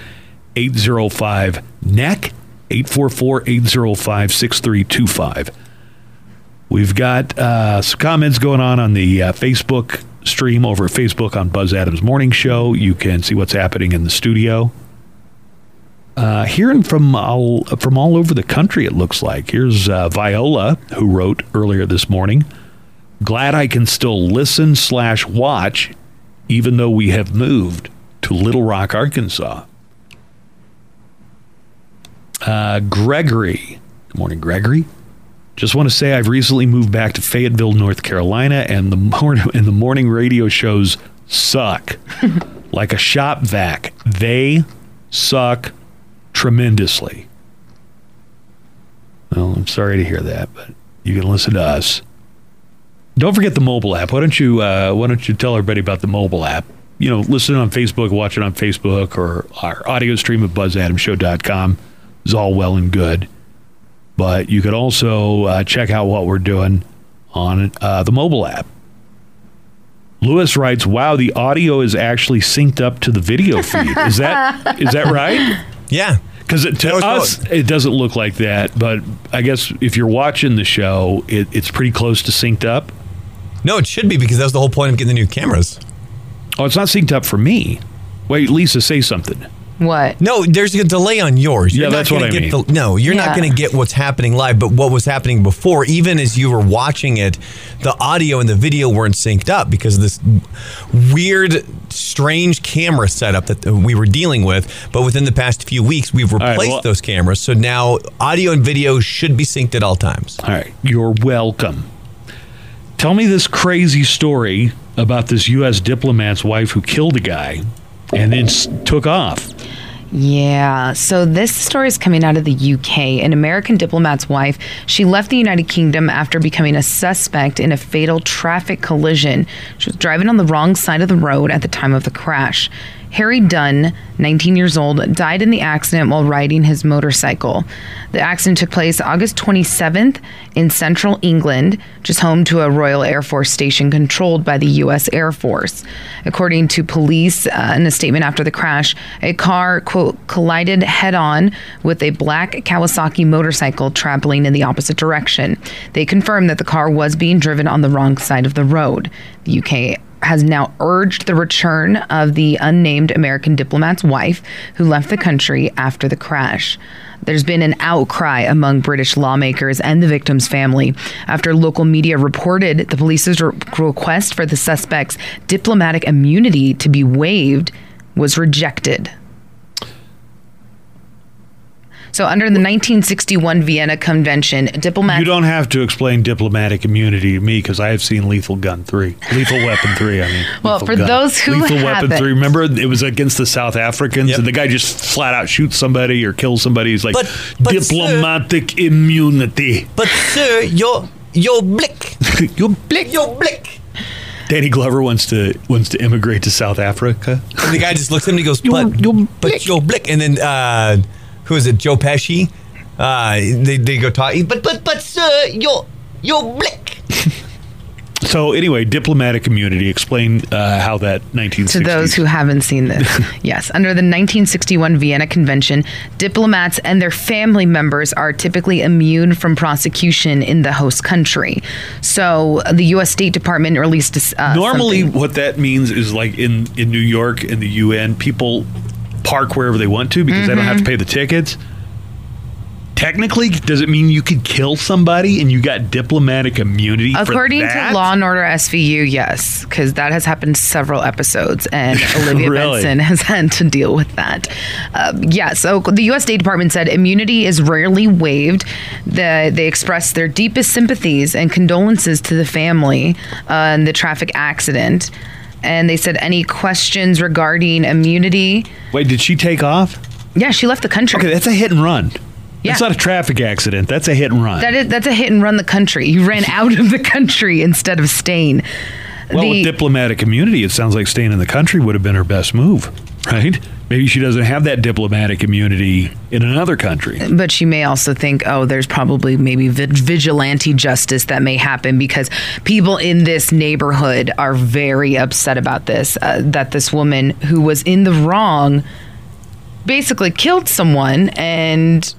805 NECK, 844 805 6325. We've got uh, some comments going on on the uh, Facebook stream over at Facebook on Buzz Adams Morning Show. You can see what's happening in the studio. Uh, hearing from all from all over the country, it looks like. Here's uh, Viola, who wrote earlier this morning. Glad I can still listen slash watch, even though we have moved to Little Rock, Arkansas. Uh, Gregory, good morning, Gregory. Just want to say I've recently moved back to Fayetteville, North Carolina, and the morning and the morning radio shows suck, like a shop vac. They suck tremendously. Well, I'm sorry to hear that, but you can listen to us. Don't forget the mobile app. Why don't you uh, Why don't you tell everybody about the mobile app? You know, listen on Facebook, watch it on Facebook, or our audio stream at BuzzAdamShow.com is all well and good. But you could also uh, check out what we're doing on uh, the mobile app. Lewis writes, "Wow, the audio is actually synced up to the video feed. Is that is that right? Yeah. Because to That was us, it doesn't look like that. But I guess if you're watching the show, it, it's pretty close to synced up. No, it should be because that was the whole point of getting the new cameras. Oh, it's not synced up for me. Wait, Lisa, say something. What? No, there's a delay on yours. Yeah, not that's what I get mean. The, no, you're not going to get what's happening live, but what was happening before, even as you were watching it, the audio and the video weren't synced up because of this weird, strange camera setup that we were dealing with. But within the past few weeks, we've right, replaced well- those cameras. So now audio and video should be synced at all times. All right, you're welcome. Tell me this crazy story about this U.S. diplomat's wife who killed a guy and then s- took off. Yeah. So this story is coming out of the UK. An American diplomat's wife, she left the United Kingdom after becoming a suspect in a fatal traffic collision. She was driving on the wrong side of the road at the time of the crash. Harry Dunn, 19 years old, died in the accident while riding his motorcycle. The accident took place August 27th in central England, just home to a Royal Air Force station controlled by the U.S. Air Force. According to police, uh, in a statement after the crash, a car, quote, collided head on with a black Kawasaki motorcycle traveling in the opposite direction. They confirmed that the car was being driven on the wrong side of the road. The UK has now urged the return of the unnamed American diplomat's wife who left the country after the crash. There's been an outcry among British lawmakers and the victim's family after local media reported the police's re- request for the suspect's diplomatic immunity to be waived was rejected. So, under the 1961 Vienna Convention, diplomats. You don't have to explain diplomatic immunity to me because I have seen Lethal Gun 3. Lethal Weapon 3, I mean. Well, Lethal for those who Lethal Weapon haven't- 3, remember it was against the South Africans Yep. and the guy just flat out shoots somebody or kills somebody. He's like, But- but, diplomatic immunity. But sir, you're you're blick. you blick. You're blick. Danny Glover wants to wants to immigrate to South Africa. And the guy just looks at him and he goes, You're- but, you're but blick." you're blick. And then, uh, who is it, Joe Pesci? Uh, they, they go talk, but, but, but, sir, you're, you're blick. So anyway, diplomatic immunity. Explain uh, how that 1960s. To those who haven't seen this, yes, under the 1961 Vienna Convention, diplomats and their family members are typically immune from prosecution in the host country. So the U.S. State Department released a, uh, Normally, something- what that means is like in in New York in the UN, people park wherever they want to because they don't have to Mm-hmm. pay the tickets. Technically, does it mean you could kill somebody and you got diplomatic immunity? for According to Law and Order SVU, yes, because that has happened several episodes, and Olivia Really? Benson has had to deal with that. Uh, yeah, so the U.S. State Department said immunity is rarely waived. The, they expressed their deepest sympathies and condolences to the family uh, in the traffic accident. And they said any questions regarding immunity. Wait, did she take off? Yeah, she left the country. Okay, that's a hit and run. Yeah. That's not a traffic accident. That's a hit and run. That is, that's a hit and run the country. You ran out of the country instead of staying. well, The- with diplomatic immunity, it sounds like staying in the country would have been her best move, right? Maybe she doesn't have that diplomatic immunity in another country. but she may also think, oh, there's probably maybe vigilante justice that may happen because people in this neighborhood are very upset about this. Uh, that this woman who was in the wrong basically killed someone and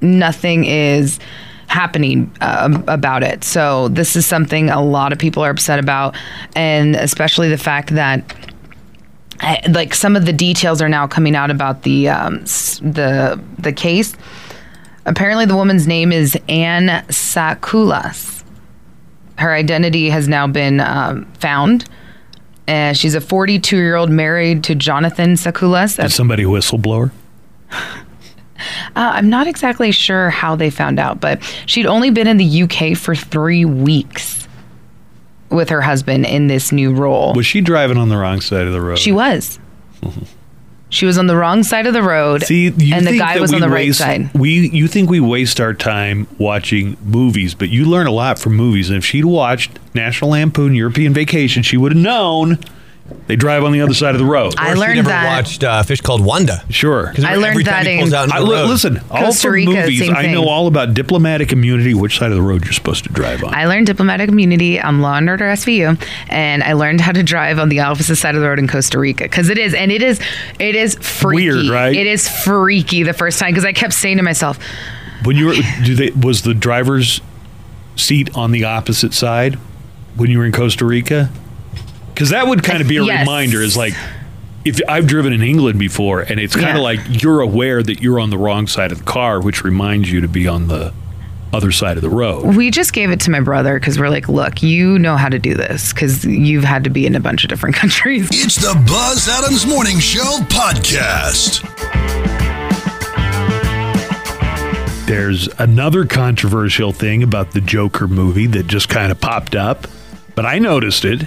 nothing is happening um, about it. So this is something a lot of people are upset about, and especially the fact that I- like some of the details are now coming out about the um, the the case. Apparently, the woman's name is Anne Sacoolas. Her identity has now been um, found. And she's a 42 year old married to Jonathan Sacoolas. Is somebody a whistleblower? Uh, I'm not exactly sure how they found out, but she'd only been in the UK for three weeks with her husband in this new role. Was she driving on the wrong side of the road? She was. Mm-hmm. She was on the wrong side of the road, See, you and the guy was on the right side. We, you think we waste our time watching movies, but you learn a lot from movies. And if she'd watched National Lampoon European Vacation, she would have known they drive on the other side of the road. I learned never that- watched uh, Fish Called Wanda. Sure. 'Cause I every learned time that he pulls in- out into I, the road. listen, all Costa from Rica, movies, same I know thing. all about diplomatic immunity, which side of the road you're supposed to drive on. I learned diplomatic immunity on Law and Order SVU, and I learned how to drive on the opposite side of the road in Costa Rica because it is, and it is, it is freaky. Weird, right? It is freaky the first time because I kept saying to myself, when you were, do they, was the driver's seat on the opposite side when you were in Costa Rica? Because that would kind of be a Yes. reminder. Is like if I've driven in England before, and it's kind Yeah. of like you're aware that you're on the wrong side of the car, which reminds you to be on the other side of the road. we just gave it to my brother because we're like, look, you know how to do this because you've had to be in a bunch of different countries. It's the Buzz Adams Morning Show podcast. There's another controversial thing about the Joker movie that just kind of popped up, but I noticed it.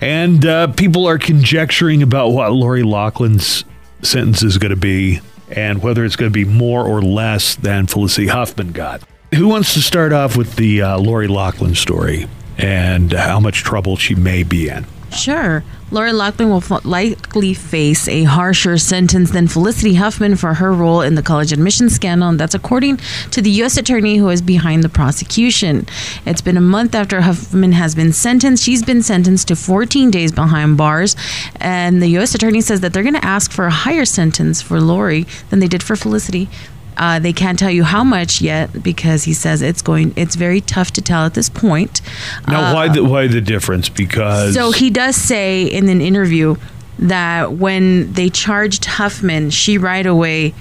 And uh, people are conjecturing about what Lori Loughlin's sentence is going to be and whether it's going to be more or less than Felicity Huffman got. Who wants to start off with the uh, Lori Loughlin story and how much trouble she may be in? Sure. Lori Loughlin will likely face a harsher sentence than Felicity Huffman for her role in the college admission scandal, and that's according to the U.S. attorney who is behind the prosecution. It's been a month after Huffman has been sentenced. She's been sentenced to 14 days behind bars, and the U.S. attorney says that they're going to ask for a higher sentence for Lori than they did for Felicity. Uh, they can't tell you how much yet because he says it's going. It's very tough to tell at this point. Now, why the why the difference? Because So he does say in an interview that when they charged Huffman, she right away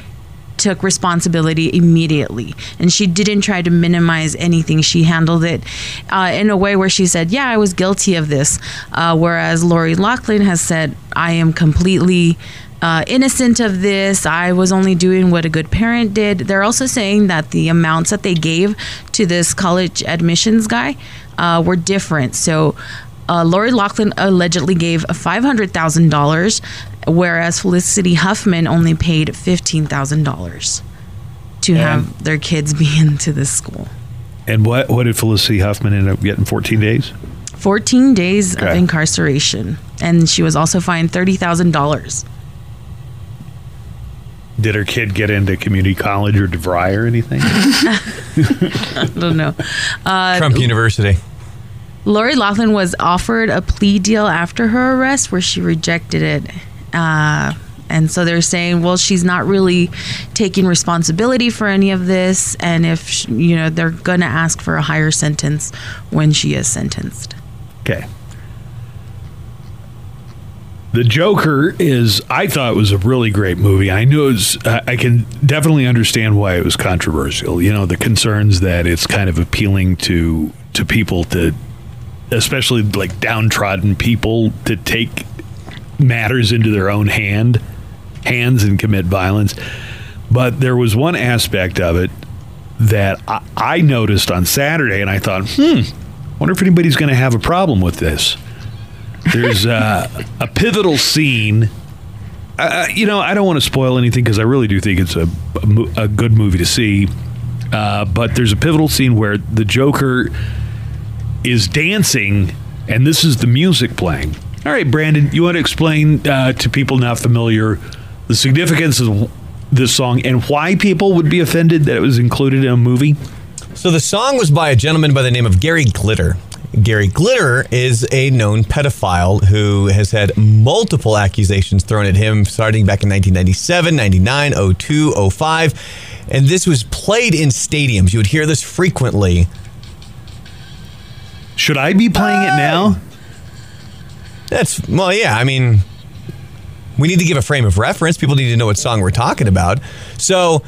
took responsibility immediately and she didn't try to minimize anything she handled it uh, in a way where she said yeah i was guilty of this uh, whereas lori loughlin has said i am completely uh, innocent of this. I was only doing what a good parent did. They're also saying that the amounts that they gave to this college admissions guy uh, were different. So uh, Lori Loughlin allegedly gave $500,000, whereas Felicity Huffman only paid $15,000 to have their kids be into this school. and what what did Felicity Huffman end up getting? Fourteen days. 14 days of incarceration. And she was also fined $30,000. Did her kid get into community college or DeVry or anything? I don't know. Uh, Trump University. Lori Loughlin was offered a plea deal after her arrest where she rejected it. Uh, and so they're saying, well, she's not really taking responsibility for any of this. And if, sh- you know, they're going to ask for a higher sentence when she is sentenced. Okay. The Joker is, I thought it was a really great movie. I knew it was, I I can definitely understand why it was controversial. You know, the concerns that it's kind of appealing to, to people to, especially like downtrodden people to take matters into their own hand, hands and commit violence. But there was one aspect of it that I, I noticed on Saturday and I thought, hmm, wonder if anybody's going to have a problem with this. There's uh, a pivotal scene. Uh, you know, I don't want to spoil anything because I really do think it's a, a, a good movie to see. Uh, but there's a pivotal scene where the Joker is dancing, and this is the music playing. All right, Brandon, you want to explain uh, to people not familiar the significance of this song and why people would be offended that it was included in a movie? So the song was by a gentleman by the name of Gary Glitter. Gary Glitter is a known pedophile who has had multiple accusations thrown at him starting back in 1997, 99, 02, 05. And this was played in stadiums. You would hear this frequently. Should I be playing it now? That's, well, yeah, I mean, we need to give a frame of reference. People need to know what song we're talking about. So,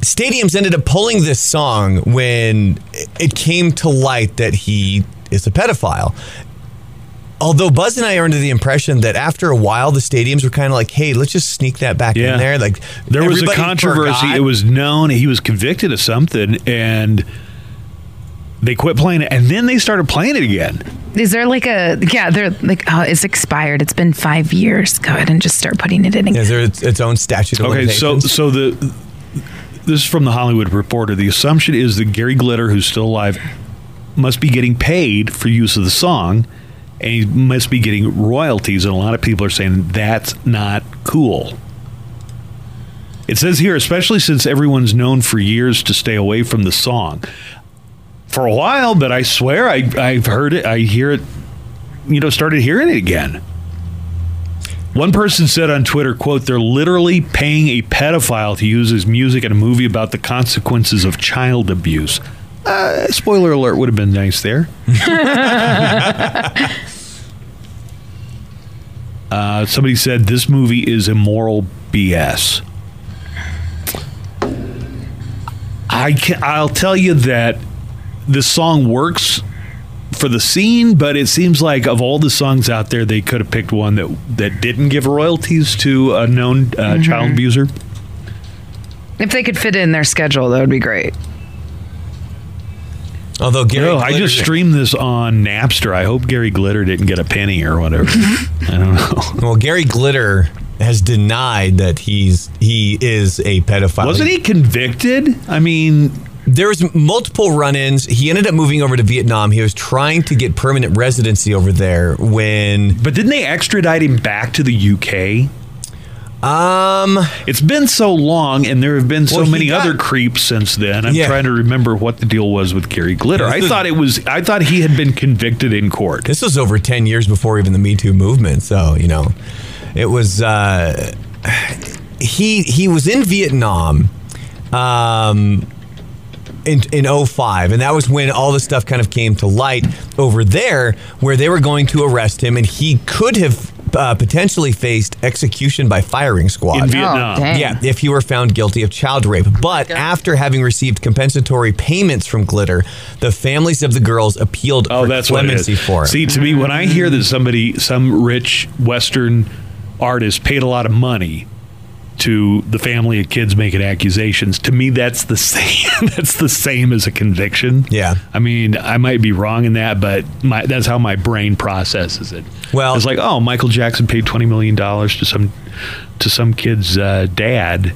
stadiums ended up pulling this song when it came to light that he is a pedophile. Although Buzz and I are under the impression that after a while, the stadiums were kind of like, "Hey, let's just sneak that back Yeah. in there." Like There was a controversy. forgot. It was known he was convicted of something, and they quit playing it, and then they started playing it again. Is there like a yeah? They're like oh, it's expired. It's been five years. Go ahead and just start putting it in. Again. Is there its, its own statute of Okay, so so the this is from the Hollywood Reporter. The assumption is that Gary Glitter, who's still alive, must be getting paid for use of the song, and he must be getting royalties. And a lot of people are saying that's not cool. It says here, especially since everyone's known for years to stay away from the song. For a while, but I swear I, I've heard it. I hear it. You know, started hearing it again. One person said on Twitter, quote, they're literally paying a pedophile to use his music in a movie about the consequences of child abuse. Uh, spoiler alert would have been nice there. uh, somebody said this movie is immoral BS. I can, I'll tell you that the song works for the scene, but it seems like of all the songs out there, they could have picked one that that didn't give royalties to a known uh, child abuser. If they could fit it in their schedule, that would be great. Although Gary, No, I just streamed this on Napster. I hope Gary Glitter didn't get a penny or whatever. Mm-hmm. I don't know. Well, Gary Glitter has denied that he's he is a pedophile. Wasn't he convicted? I mean, There was multiple run-ins. He ended up moving over to Vietnam. He was trying to get permanent residency over there when but didn't they extradite him back to the UK? Um It's been so long, and there have been so Well, many got- other creeps since then. I'm Yeah. trying to remember what the deal was with Gary Glitter. I thought it was. I thought he had been convicted in court. this was over 10 years before even the Me Too movement. So, you know, it was uh he he was in Vietnam um in, in 05 and that was when all the stuff kind of came to light over there where they were going to arrest him and he could have uh, potentially faced execution by firing squad In Vietnam. Oh, yeah, if he were found guilty of child rape. But after having received compensatory payments from Glitter, the families of the girls appealed Oh, for that's what it clemency for him. See, to me, when I hear that somebody, some rich Western artist, paid a lot of money to the family of kids making accusations, to me, that's the same. that's the same as a conviction. Yeah. I mean, I might be wrong in that, but my, that's how my brain processes it. Well- it's like, oh, Michael Jackson paid twenty million dollars to some to some kid's uh, dad.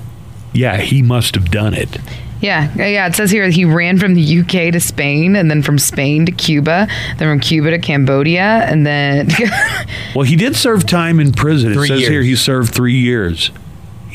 Yeah, he must have done it. Yeah, yeah, yeah. It says here he ran from the UK to Spain, and then from Spain to Cuba, then from Cuba to Cambodia, and then Well, he did serve time in prison. It Three says here he served three years.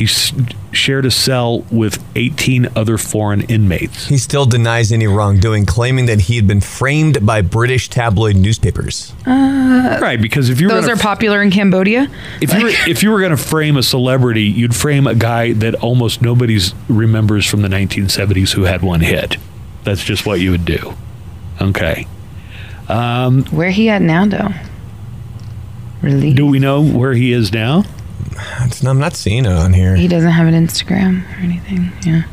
He s- shared a cell with 18 other foreign inmates. He still denies any wrongdoing, claiming that he had been framed by British tabloid newspapers. Uh, right, because if you were those gonna are popular in Cambodia. if you were if you were going to frame a celebrity, you'd frame a guy that almost nobody remembers from the 1970s who had one hit. That's just what you would do. Okay. Um, where he at now, though? Really? Do we know where he is now? It's, I'm not seeing it on here. He doesn't have an Instagram or anything. Yeah.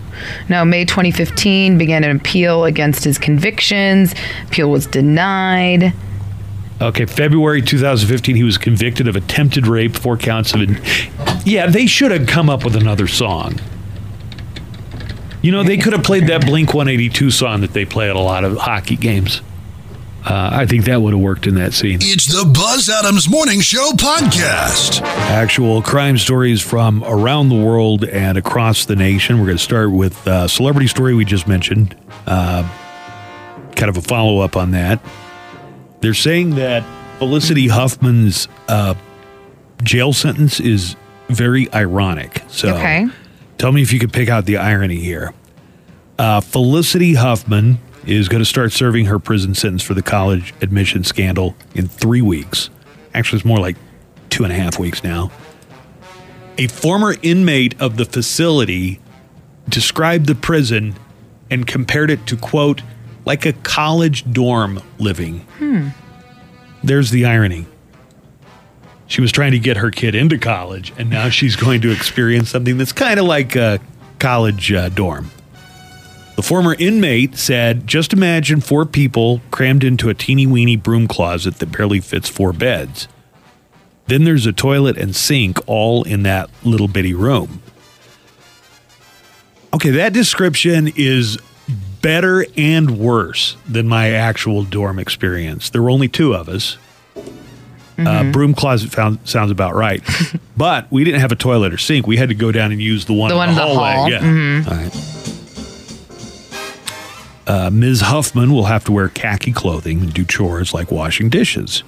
No, May 2015 began an appeal against his convictions. Appeal was denied. Okay, February 2015, he was convicted of attempted rape, four counts of. Yeah, they should have come up with another song. You know, they could have played that Blink 182 song that they play at a lot of hockey games. Uh, I think that would have worked in that scene. It's the Buzz Adams Morning Show podcast. Actual crime stories from around the world and across the nation. We're going to start with uh, celebrity story we just mentioned. Uh, kind of a follow up on that. They're saying that Felicity Huffman's uh, jail sentence is very ironic. So, Okay. tell me if you could pick out the irony here. Uh, Felicity Huffman is going to start serving her prison sentence for the college admission scandal in three weeks. Actually, it's more like two and a half weeks now. A former inmate of the facility described the prison and compared it to, quote, like a college dorm living. Hmm. There's the irony. She was trying to get her kid into college, and now she's going to experience something that's kind of like a college uh, dorm. The former inmate said, just imagine four people crammed into a teeny weeny broom closet that barely fits four beds. Then there's a toilet and sink all in that little bitty room. Okay, that description is better and worse than my actual dorm experience. There were only two of us. Uh, broom closet found, sounds about right. but we didn't have a toilet or sink. We had to go down and use the one The in one the in the hallway. hall. Yeah. All right. Uh, Ms. Huffman will have to wear khaki clothing and do chores like washing dishes.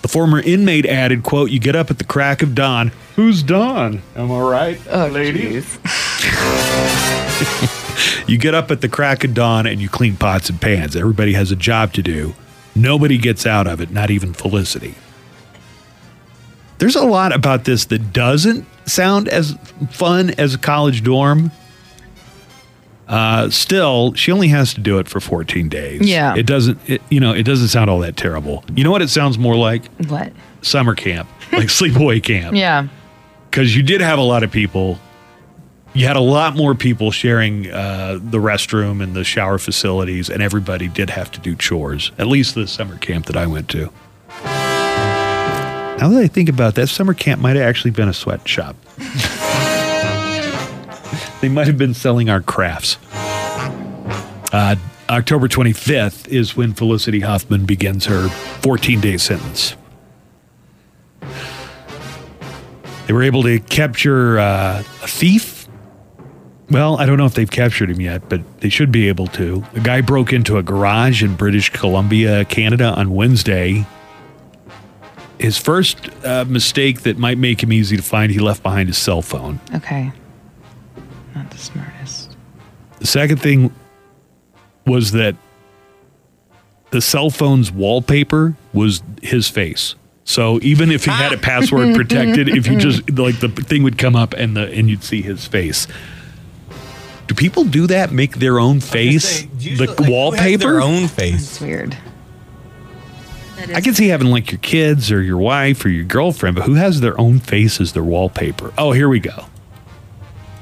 The former inmate added, quote, you get up at the crack of dawn. Who's dawn? Am I right, Oh, ladies? you get up at the crack of dawn and you clean pots and pans. Everybody has a job to do. Nobody gets out of it, not even Felicity. There's a lot about this that doesn't sound as fun as a college dorm. Uh, still, she only has to do it for 14 days. Yeah. It doesn't, it, you know, it doesn't sound all that terrible. You know what it sounds more like? What? Summer camp, like sleepaway camp Yeah. because you did have a lot of people. You had a lot more people sharing uh, the restroom and the shower facilities, and everybody did have to do chores. At least the summer camp that I went to. Now that I think about that, summer camp might have actually been a sweatshop. they might have been selling our crafts. Uh, October 25th is when Felicity Huffman begins her 14 day sentence. They were able to capture uh, a thief. Well, I don't know if they've captured him yet, but they should be able to. A guy broke into a garage in British Columbia, Canada on Wednesday. His first uh, mistake that might make him easy to find, he left behind his cell phone. Okay. Not the smartest. The second thing was that the cell phone's wallpaper was his face. So even if he had it password protected, if you just like the thing would come up and the and you'd see his face. Do people do that? Make their own face the wallpaper? Their own face. It's weird. I can see having like your kids or your wife or your girlfriend, but who has their own face as their wallpaper? Oh, here we go.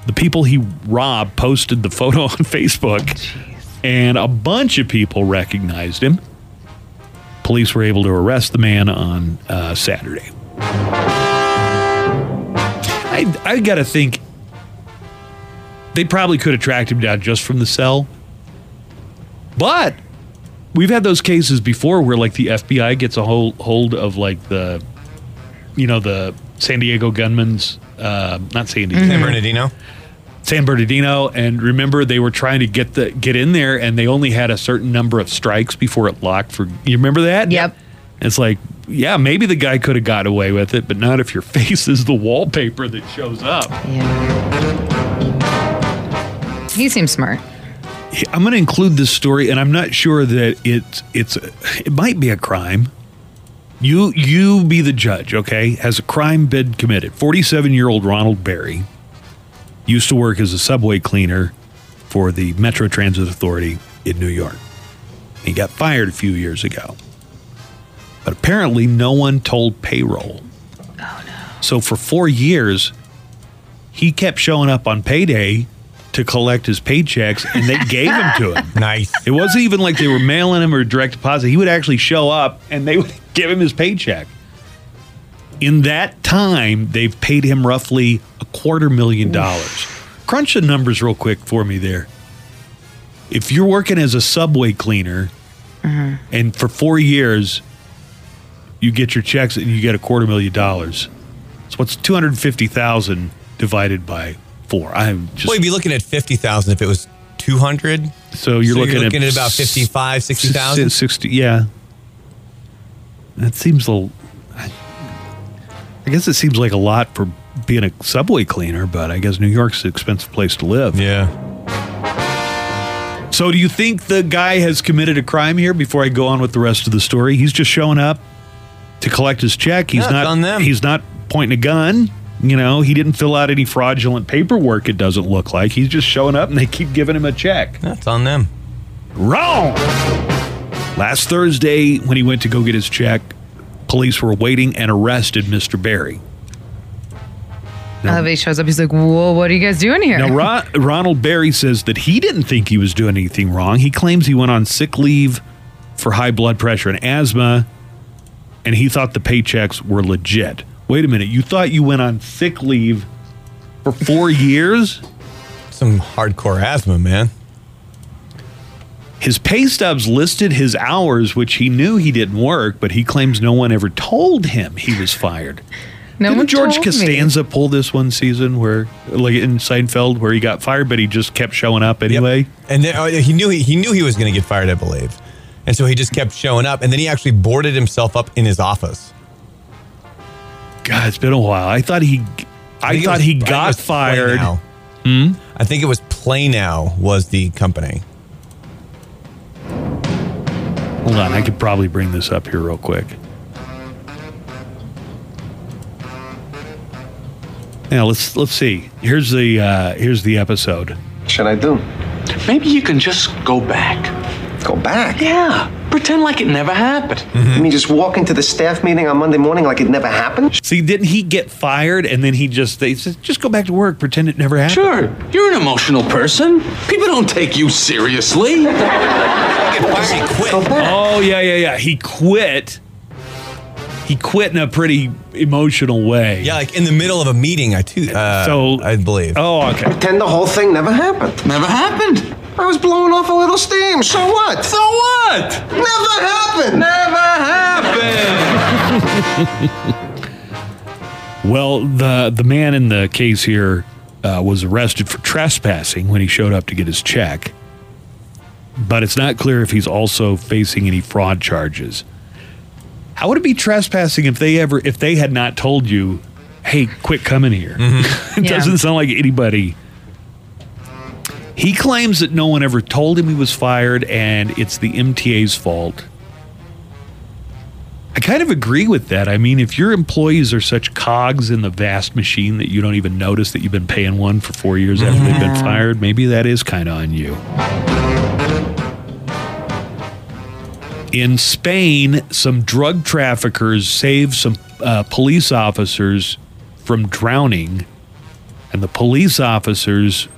The people he robbed posted the photo on Facebook, and a bunch of people recognized him. Police were able to arrest the man on uh, Saturday. I, I got to think they probably could have tracked him down just from the cell. But we've had those cases before where like the FBI gets a hold, hold of like the, you know, the San Diego gunman's, uh, not San Diego, San Bernardino. San Bernardino, and remember they were trying to get the get in there, and they only had a certain number of strikes before it locked. For you remember that? Yep. It's like, yeah, maybe the guy could have got away with it, but not if your face is the wallpaper that shows up. Yeah. He seems smart. I'm going to include this story, and I'm not sure that it's it's it might be a crime. You you be the judge, okay? Has a crime been committed? 47 year old Ronald Berry used to work as a subway cleaner for the Metro Transit Authority in New York. He got fired a few years ago, but apparently no one told payroll. Oh no! So for four years, he kept showing up on payday to collect his paychecks and they gave them to him. Nice. It wasn't even like they were mailing him or direct deposit. He would actually show up and they would give him his paycheck. In that time, they've paid him roughly a quarter million dollars. Crunch the numbers real quick for me there. If you're working as a subway cleaner mm-hmm. and for four years you get your checks and you get a quarter million dollars. So what's 250,000 divided by four? I'm just Well, you'd be looking at 50,000 if it was 200. So you're So looking, you're looking at, at about 55, 60,000? 60, yeah. That seems a. I I guess it seems like a lot for being a subway cleaner, but I guess New York's an expensive place to live. Yeah. So do you think the guy has committed a crime here? Before I go on with the rest of the story, he's just showing up to collect his check. He's Yeah, not. on them. He's not pointing a gun. You know, he didn't fill out any fraudulent paperwork. It doesn't look like he's just showing up, and they keep giving him a check. That's on them. Wrong. Last Thursday, when he went to go get his check, police were waiting and arrested Mr. Barry. I love he shows up. He's like, "Whoa, what are you guys doing here?" Now, Ron, Ronald Barry says that he didn't think he was doing anything wrong. He claims he went on sick leave for high blood pressure and asthma, and he thought the paychecks were legit. Wait a minute, you thought you went on sick leave for four years? Some hardcore asthma, man. His pay stubs listed his hours, which he knew he didn't work, but he claims no one ever told him he was fired. no Didn't one George told me. Costanza pull this one season where, like in Seinfeld, where he got fired, but he just kept showing up anyway? And then, oh, he knew he, he knew he was going to get fired, I believe. And so he just kept showing up. And then he actually boarded himself up in his office. God, it's been a while. I thought he, I, think it thought was- he I think it got was fired. Play Now. I think it was Play Now was the company. Hold on, I could probably bring this up here real quick. Now let's let's see. Here's the uh, here's the episode. should I do? Maybe you can just go back. Go back? Yeah. Pretend like it never happened. You mean just walk into the staff meeting on Monday morning like it never happened? See, didn't he get fired and then he just they said just go back to work, pretend it never happened? Sure, you're an emotional person. People don't take you seriously. Go back. Oh yeah, yeah, yeah. He quit. He quit in a pretty emotional way. Yeah, like in the middle of a meeting, I too. Uh, So- I believe. Oh, okay. Pretend the whole thing never happened. Never happened. I was blowing off a little steam. So what? So what? Never happened. Never happened. Well, the the man in the case here uh, was arrested for trespassing when he showed up to get his check, but it's not clear if he's also facing any fraud charges. How would it be trespassing if they ever if they had not told you, "Hey, quit coming here"? it Yeah. doesn't sound like anybody. He claims that no one ever told him he was fired, and it's the MTA's fault. I kind of agree with that. I mean, if your employees are such cogs in the vast machine that you don't even notice that you've been paying one for four years after they've been fired, maybe that is kind of on you. In Spain, some drug traffickers saved some uh, police officers from drowning, and the police officers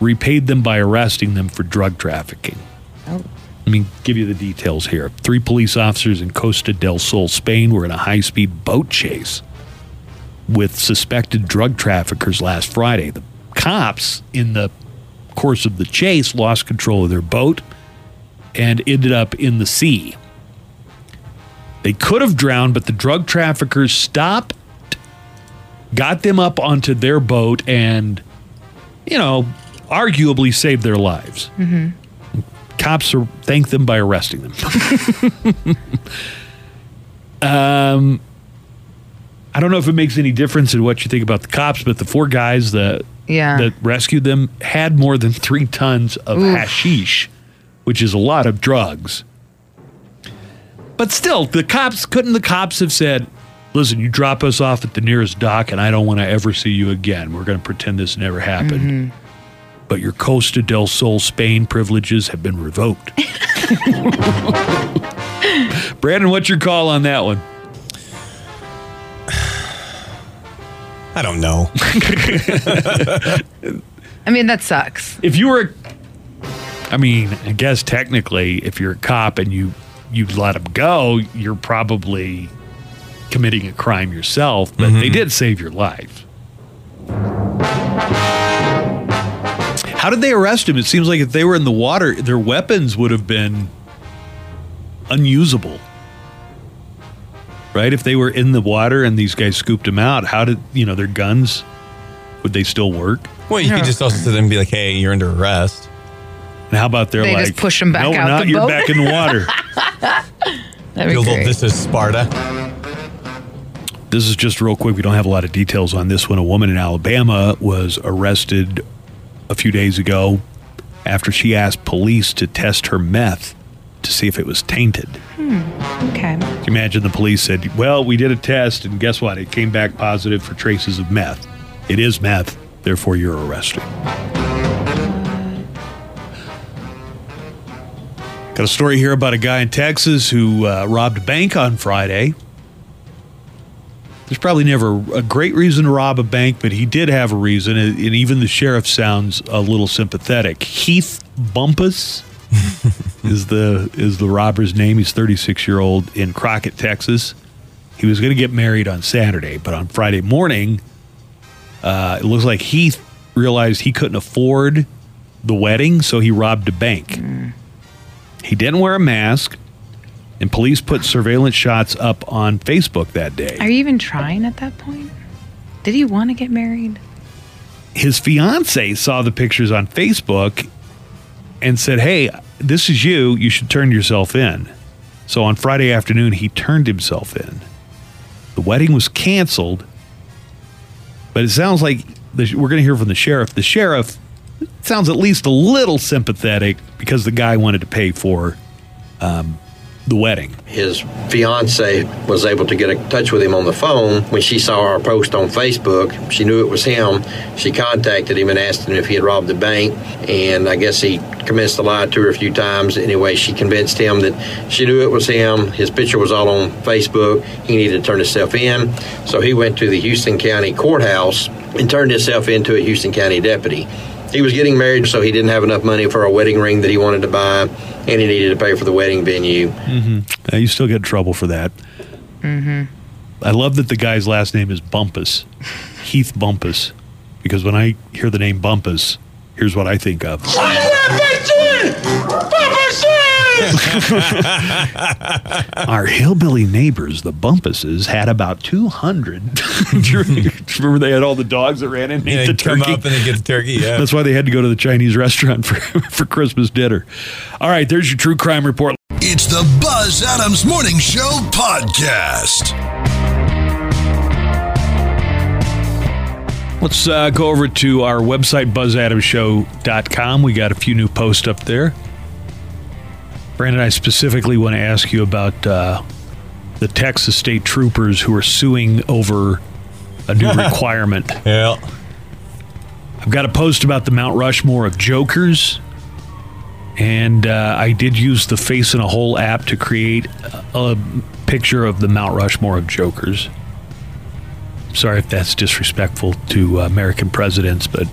repaid them by arresting them for drug trafficking. Oh. Let me give you the details here. Three police officers in Costa del Sol, Spain, were in a high speed boat chase with suspected drug traffickers last Friday. The cops, in the course of the chase, lost control of their boat and ended up in the sea. They could have drowned, but the drug traffickers stopped, got them up onto their boat, and, you know, arguably saved their lives cops are, thank them by arresting them. um, I don't know if it makes any difference in what you think about the cops, but the four guys that Yeah. that rescued them had more than three tons of Oof. hashish, which is a lot of drugs. But still, the cops couldn't the cops have said, "Listen, you drop us off at the nearest dock, and I don't want to ever see you again. We're going to pretend this never happened." But your Costa del Sol Spain privileges have been revoked. Brandon, what's your call on that one? I don't know. I mean, that sucks. If you were, I mean, I guess technically, if you're a cop and you you let them go, you're probably committing a crime yourself. But they mm-hmm. did save your life. How did they arrest him? It seems like if they were in the water, their weapons would have been unusable. Right? If they were in the water and these guys scooped them out, how did, you know, their guns, would they still work? Well, you could just also sit there and be like, "Hey, you're under arrest." And how about they're They like, just push 'em back no, we're out not. the You're boat." back in the water. That'd be Feel a little, great. this is Sparta. This is just real quick. We don't have a lot of details on this one. A woman in Alabama was arrested a few days ago after she asked police to test her meth to see if it was tainted. Okay. Can you imagine the police said, Well, we did a test, and guess what? It came back positive for traces of meth. It is meth, therefore, you're arrested. Got a story here about a guy in Texas who uh, robbed a bank on Friday. There's probably never a great reason to rob a bank, but he did have a reason, and and even the sheriff sounds a little sympathetic. Heath Bumpus is the is the robber's name. He's 36 year old in Crockett, Texas. He was going to get married on Saturday, but on Friday morning, uh, it looks like Heath realized he couldn't afford the wedding, so he robbed a bank. He didn't wear a mask, and police put surveillance shots up on Facebook that day. Are you even trying at that point? Did he want to get married? his fiance saw the pictures on Facebook and said, Hey, this is you. You should turn yourself in. So on Friday afternoon, he turned himself in. The wedding was canceled, but it sounds like the, we're going to hear from the sheriff. The sheriff sounds at least a little sympathetic because the guy wanted to pay for um, the wedding. His fiance was able to get in touch with him on the phone when she saw our post on Facebook. She knew it was him. She contacted him and asked him if he had robbed the bank. And I guess he commenced to lie to her a few times. Anyway, she convinced him that she knew it was him. His picture was all on Facebook. He needed to turn himself in. So he went to the Houston County Courthouse and turned himself into a Houston County deputy. He was getting married, so he didn't have enough money for a wedding ring that he wanted to buy, and he needed to pay for the wedding venue. Mm-hmm. Uh, you still get in trouble for that. Mm-hmm. I love that the guy's last name is Bumpus, Heath Bumpus, because when I hear the name Bumpus, Here's what I think of. Our hillbilly neighbors, the Bumpuses, had about 200. Remember they had all the dogs that ran in and Yeah, ate the they'd come up and they get the turkey. Yeah. That's why they had to go to the Chinese restaurant for, for Christmas dinner. All right, there's your true crime report. It's the Buzz Adams Morning Show podcast. Let's uh, go over to our website, buzzadamshow.com. We got a few new posts up there. Brandon, I specifically want to ask you about uh, the Texas state troopers who are suing over a new requirement. Yeah. I've got a post about the Mount Rushmore of jokers. And uh, I did use the Face in a Hole app to create a, picture of the Mount Rushmore of jokers. Sorry if that's disrespectful to American presidents, but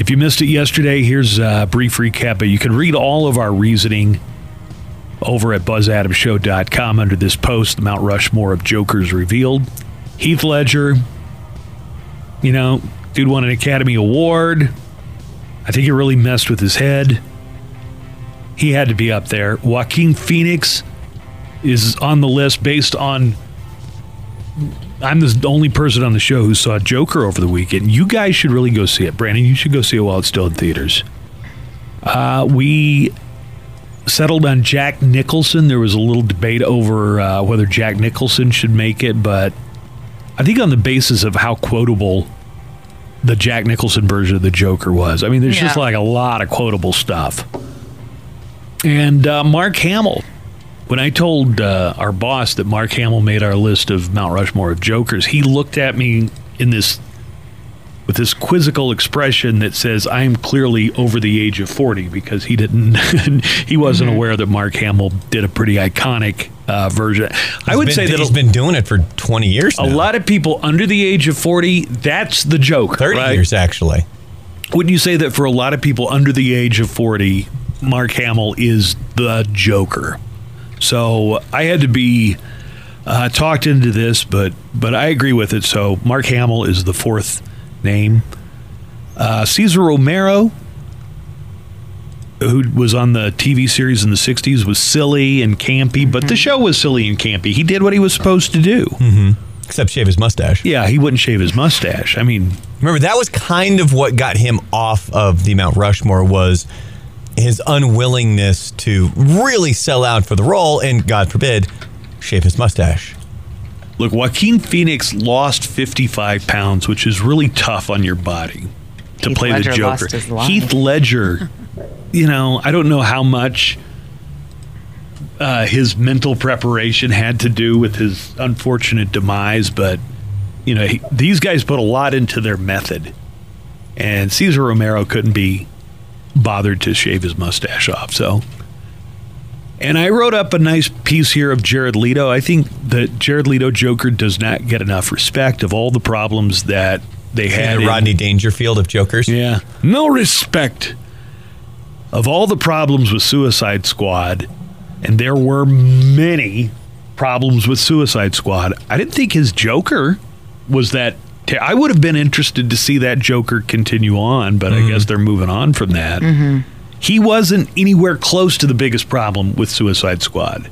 if you missed it yesterday, here's a brief recap. But you can read all of our reasoning over at buzzadamshow.com under this post, the Mount Rushmore of Jokers revealed. Heath Ledger, you know, dude won an Academy Award. I think it really messed with his head. He had to be up there. Joaquin Phoenix is on the list based on. I'm the only person on the show who saw Joker over the weekend. You guys should really go see it. Brandon, you should go see it while it's still in theaters. Uh, we settled on Jack Nicholson. There was a little debate over uh, whether Jack Nicholson should make it, but I think on the basis of how quotable the Jack Nicholson version of the Joker was. I mean, there's just like a lot of quotable stuff. And uh, Mark Hamill, when I told uh, our boss that Mark Hamill made our list of Mount Rushmore of Jokers, he looked at me in this with this quizzical expression that says I am clearly over the age of 40 because he didn't he wasn't Mm-hmm. aware that Mark Hamill did a pretty iconic uh, version. I would been- say that he's been doing it for 20 years a lot of people under the age of 40, that's the joke. 30 right? years, actually. Wouldn't you say that for a lot of people under the age of 40, Mark Hamill is the Joker? So I had to be uh, talked into this, but but I agree with it. So Mark Hamill is the fourth name. Uh, Cesar Romero, who was on the TV series in the 60s, was silly and campy, but the show was silly and campy. He did what he was supposed to do. Except shave his mustache. Yeah, he wouldn't shave his mustache. I mean, Remember, that was kind of what got him off of the Mount Rushmore was his unwillingness to really sell out for the role and, God forbid, shave his mustache. Look, Joaquin Phoenix lost 55 pounds, which is really tough on your body to Heath play Ledger the Joker. Heath Ledger, you know, I don't know how much uh, his mental preparation had to do with his unfortunate demise, but, you know, he, these guys put a lot into their method. And Cesar Romero couldn't be bothered to shave his mustache off. So, and I wrote up a nice piece here of Jared Leto. I think that Jared Leto Joker does not get enough respect of all the problems that they had. the in- Rodney Dangerfield of Jokers. yeah. No respect of all the problems with Suicide Squad, and there were many problems with Suicide Squad. I didn't think his Joker was that. Te- I would have been interested to see that Joker continue on, but I guess they're moving on from that. He wasn't anywhere close to the biggest problem with Suicide Squad.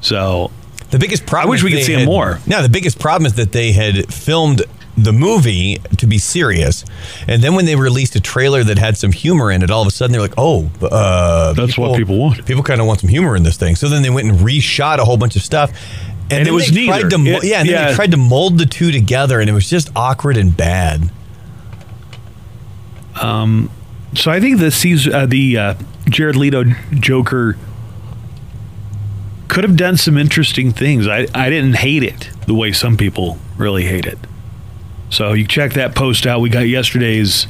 So The biggest problem. I wish we could they see him more. No, the biggest problem is that they had filmed the movie to be serious, and then when they released a trailer that had some humor in it, all of a sudden they're like, "Oh, uh, That's what people want. People kind of want some humor in this thing." So then they went and reshot a whole bunch of stuff. And it was neither. to, It- yeah, and then yeah. they tried to mold the two together, and it was just awkward and bad. So I think the Caesar, uh, the uh, Jared Leto Joker could have done some interesting things. I, I didn't hate it the way some people really hate it. So you check that post out. We got yesterday's.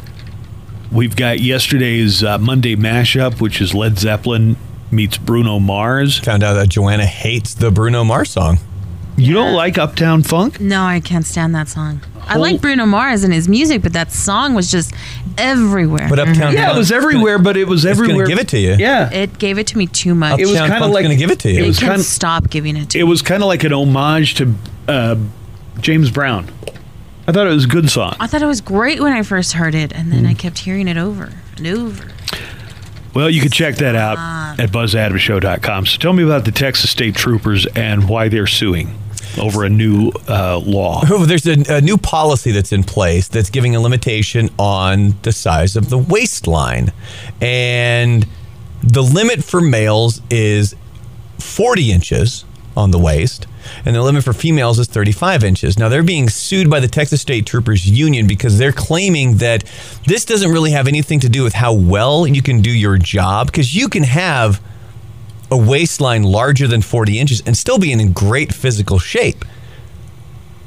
We've got yesterday's uh, Monday mashup, which is Led Zeppelin meets Bruno Mars. Found out that Joanna hates the Bruno Mars song. You don't like Uptown Funk? No, I can't stand that song. I Whole- like Bruno Mars and his music, but that song was just everywhere. But Uptown Yeah, it was everywhere, but it was It's gonna everywhere. give it to you. Yeah, it gave it to me too much. it was Uptown kind of Funk's like gonna give it to you. It They was can kind. stop giving it to It me. was kind of like an homage to uh, James Brown. I thought it was a good song. I thought it was great when I first heard it, and then I kept hearing it over and over. Well, you can check that out at buzzadamshow.com. So tell me about the Texas State Troopers and why they're suing over a new uh, law. There's a, a new policy that's in place that's giving a limitation on the size of the waistline. And the limit for males is 40 inches on the waist, and the limit for females is 35 inches. Now, they're being sued by the Texas State Troopers Union because they're claiming that this doesn't really have anything to do with how well you can do your job, because you can have a waistline larger than 40 inches and still being in great physical shape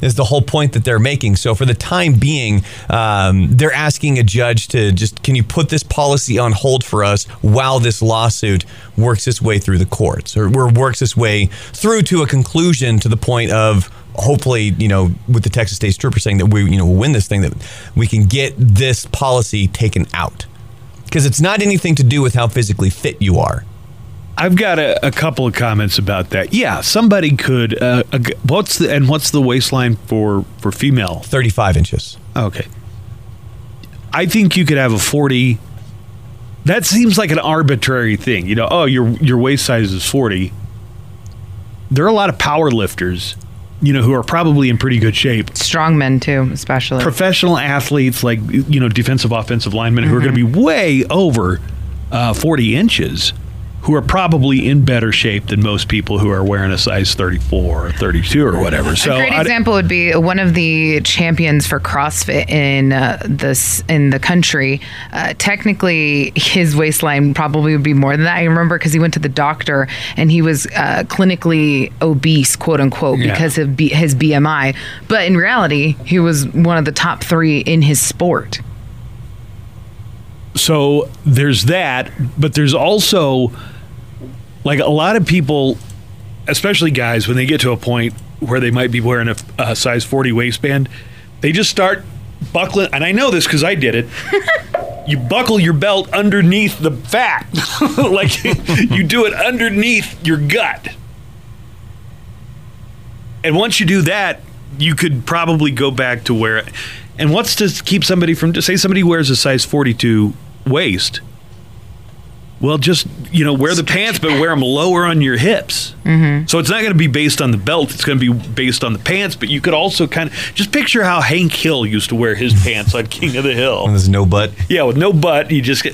is the whole point that they're making. So for the time being, um, they're asking a judge to just can you put this policy on hold for us while this lawsuit works its way through the courts or, or works its way through to a conclusion to the point of hopefully you know with the Texas State Trooper saying that we you know win this thing that we can get this policy taken out because it's not anything to do with how physically fit you are. I've got a, a couple of comments about that. Yeah, somebody could. Uh, a g- what's the and what's the waistline for for female? Thirty five inches. Okay. I think you could have a forty. That seems like an arbitrary thing. You know, oh, your your waist size is forty. There are a lot of power lifters, you know, who are probably in pretty good shape. Strong men too, especially. Professional athletes like you know defensive offensive linemen who are going to be way over uh, forty inches, who are probably in better shape than most people who are wearing a size thirty four or thirty two or whatever. So a great I- example would be one of the champions for CrossFit in uh, this in the country. Uh, technically, his waistline probably would be more than that. I remember because he went to the doctor and he was uh, clinically obese, quote unquote, Yeah. because of B- his BMI. But in reality, he was one of the top three in his sport. so there's that, but there's also like a lot of people, especially guys, when they get to a point where they might be wearing a, a size 40 waistband, they just start buckling. And I know this because I did it. you buckle your belt underneath the fat, like you do it underneath your gut. And once you do that, you could probably go back to where. And what's to keep somebody from? Say somebody wears a size 42 waist. Well, just you know, wear the pants, but wear them lower on your hips. Mm-hmm. So it's not going to be based on the belt; it's going to be based on the pants. But you could also kind of just picture how Hank Hill used to wear his pants on King of the Hill. And there's no butt. Yeah, with no butt, you just get.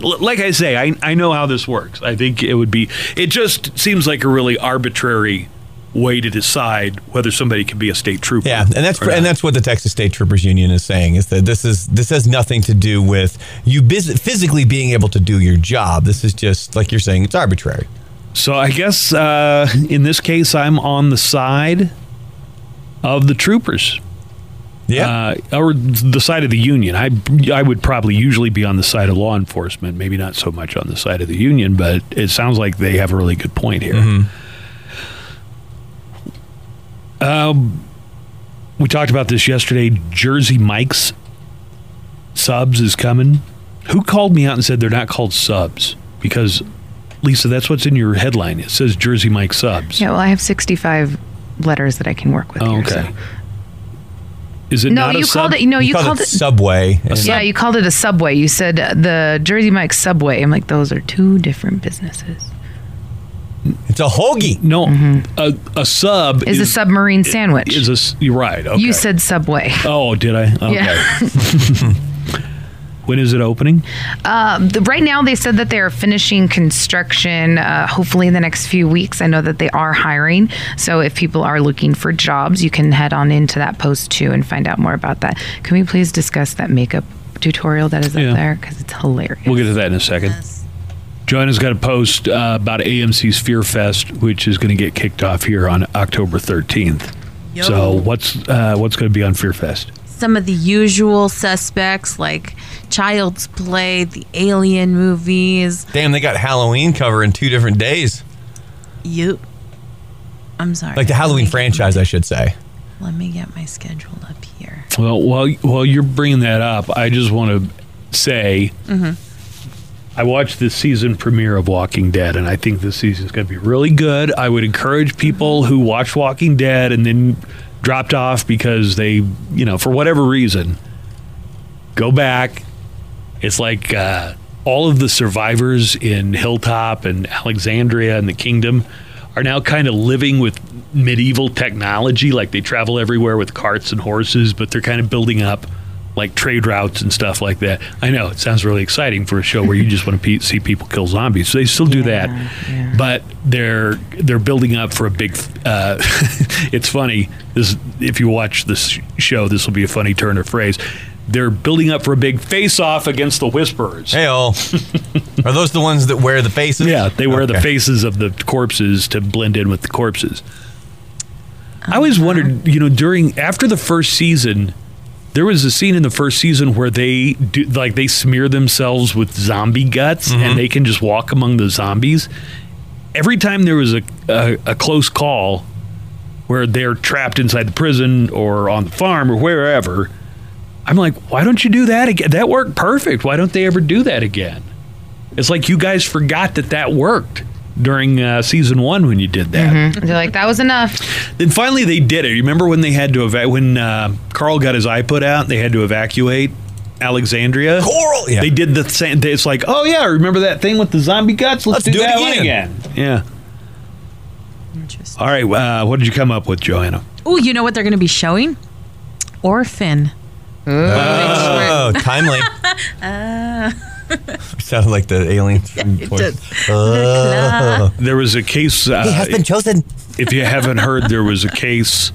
Like I say, I, I know how this works. I think it would be. It just seems like a really arbitrary way to decide whether somebody can be a state trooper. Yeah, and that's and that's what the Texas State Troopers Union is saying is that this is this has nothing to do with you physically being able to do your job. This is just like you're saying, it's arbitrary. So I guess uh, in this case, I'm on the side of the troopers. Yeah. Uh, or the side of the union. I I would probably usually be on the side of law enforcement, maybe not so much on the side of the union, but it sounds like they have a really good point here. Mm-hmm. Um, we talked about this yesterday. Jersey Mike's subs is coming. Who called me out and said they're not called subs? Because Lisa, that's what's in your headline. It says Jersey Mike subs. Yeah, well, I have 65 letters that I can work with. Oh, here, okay. so- Is it No, not a you sub? called it. No, you, called, it. Subway. yeah, you called it a subway. You said uh, the Jersey Mike Subway. I'm like, those are two different businesses. It's a hoagie. No, a, a sub Is a submarine sandwich. Is a s- you're right? Okay. You said Subway. Oh, did I? Okay. Yeah. when is it opening? Um, the, right now, they said that they're finishing construction. Uh, hopefully, in the next few weeks. I know that they are hiring. So, if people are looking for jobs, you can head on into that post too and find out more about that. Can we please discuss that makeup tutorial that is up Yeah. there because it's hilarious. We'll get to that in a second. Joanna's got a post uh, about AMC's Fear Fest, which is going to get kicked off here on October 13th. Yo. So, what's uh, what's going to be on Fear Fest? Some of the usual suspects like Child's Play, the Alien movies. Damn, they got Halloween cover in two different days. You. I'm sorry. Like the Halloween franchise, I should say. Let me get my schedule up here. Well, while while you're bringing that up, I just want to say Mm-hmm. I watched the season premiere of Walking Dead, and I think this season is going to be really good. I would encourage people who watch Walking Dead and then dropped off because they, you know, for whatever reason, go back. It's like uh, all of the survivors in Hilltop and Alexandria and the Kingdom are now kind of living with medieval technology. Like they travel everywhere with carts and horses, but they're kind of building up like trade routes and stuff like that. I know it sounds really exciting for a show where you just want to pe- see people kill zombies. So they still do that, but they're they're building up for a big. Uh, it's funny. This if you watch this show, this will be a funny turn of phrase. They're building up for a big face-off against the Whisperers. Hey, Are those the ones that wear the faces? Yeah, they wear the faces of the corpses to blend in with the corpses. I always wondered, you know, during after the first season, there was a scene in the first season where they do like they smear themselves with zombie guts and mm-hmm. they can just walk among the zombies. Every time there was a, a a close call where they're trapped inside the prison or on the farm or wherever, I'm like, why don't you do that again? That worked perfect. Why don't they ever do that again? It's like you guys forgot that that worked during uh, season one when you did that. Mhm. They're like, that was enough. Then finally they did it. You remember when they had to evacuate when uh, Carl got his eye put out? They had to evacuate Alexandria. Coral, yeah. They did the same. It's like, oh yeah, remember that thing with the zombie guts? Let's, Let's do it that one again. again. Yeah. All right. Uh, what did you come up with, Joanna? Oh, you know what they're going to be showing? Orphan. Oh, timely. Uh, Sounded like the alien. from Toy- Oh. There was a case. Uh, He has been chosen. If you haven't heard, there was a case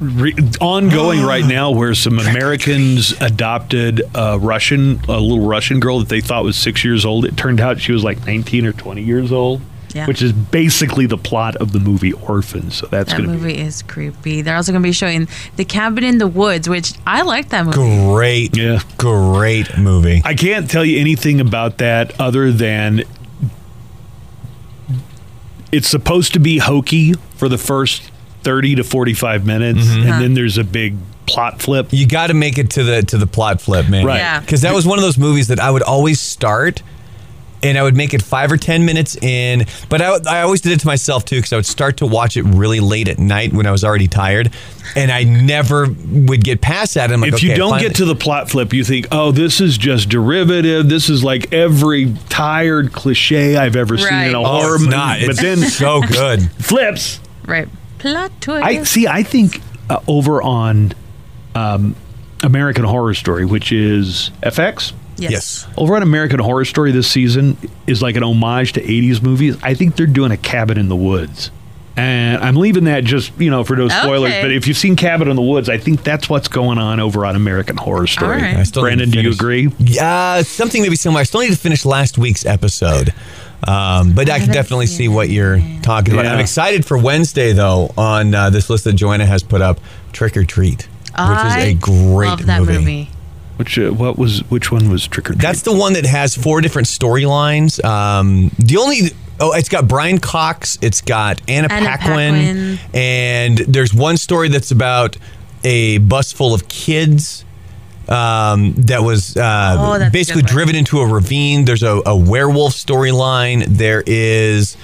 re- ongoing right now where some Americans adopted a Russian, a little Russian girl that they thought was six years old. It turned out she was like 19 or 20 years old, Yeah. which is basically the plot of the movie Orphan. So that's that going to be. movie is creepy. They're also going to be showing The Cabin in the Woods, which I like that movie. Great, Yeah. great movie. I can't tell you anything about that other than it's supposed to be hokey for the first 30 to 45 minutes, Mm-hmm. and then there's a big plot flip. You got to make it to the to the plot flip, man. Right. Yeah. Because that was one of those movies that I would always start. And I would make it five or ten minutes in, but I, I always did it to myself too, because I would start to watch it really late at night when I was already tired, and I never would get past that. I'm like, if you okay, don't finally- get to the plot flip, you think, oh, this is just derivative. This is like every tired cliche I've ever seen in a oh, horror it's movie. not. But It's then so good. flips. Right. Plot twist. I see. I think uh, over on um, American Horror Story, which is FX. Yes. Yes. Over on American Horror Story this season is like an homage to 80s movies. I think they're doing a Cabin in the Woods. And I'm leaving that just, you know, for no spoilers. Okay. But if you've seen Cabin in the Woods, I think that's what's going on over on American Horror Story. All right. I still Brandon, do you agree? Yeah, something maybe similar. I still need to finish last week's episode. Um, but I can definitely see what you're talking about. Yeah. I'm excited for Wednesday, though, on uh, this list that Joanna has put up Trick or Treat, which I is a great love that movie. Which uh, what was which one was Trick or Treat? That's the one that has four different storylines. Um, the only oh, it's got Brian Cox, it's got Anna, Anna Paquin, Paquin. and there's one story that's about a bus full of kids um, that was uh, Oh, basically driven into a ravine. There's a, a werewolf storyline. There is.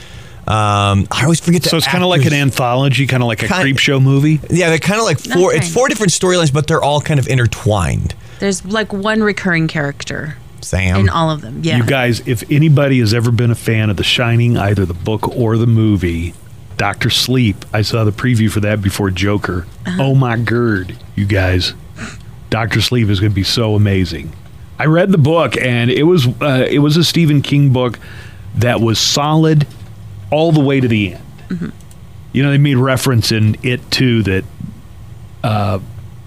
Um, I always forget. so it's kind of like an anthology, kind of like a Kinda- Creepshow movie. Yeah, they're kind of like four. Okay. It's four different storylines, but they're all kind of intertwined. There's like one recurring character Sam, in all of them. Yeah. You guys, if anybody has ever been a fan of The Shining, either the book or the movie, Doctor Sleep, I saw the preview for that before Joker. Uh-huh. Oh my god, you guys, Doctor Sleep is going to be so amazing. I read the book and it was uh, it was a Stephen King book that was solid all the way to the end. Mm-hmm. You know, they made reference in it too that uh,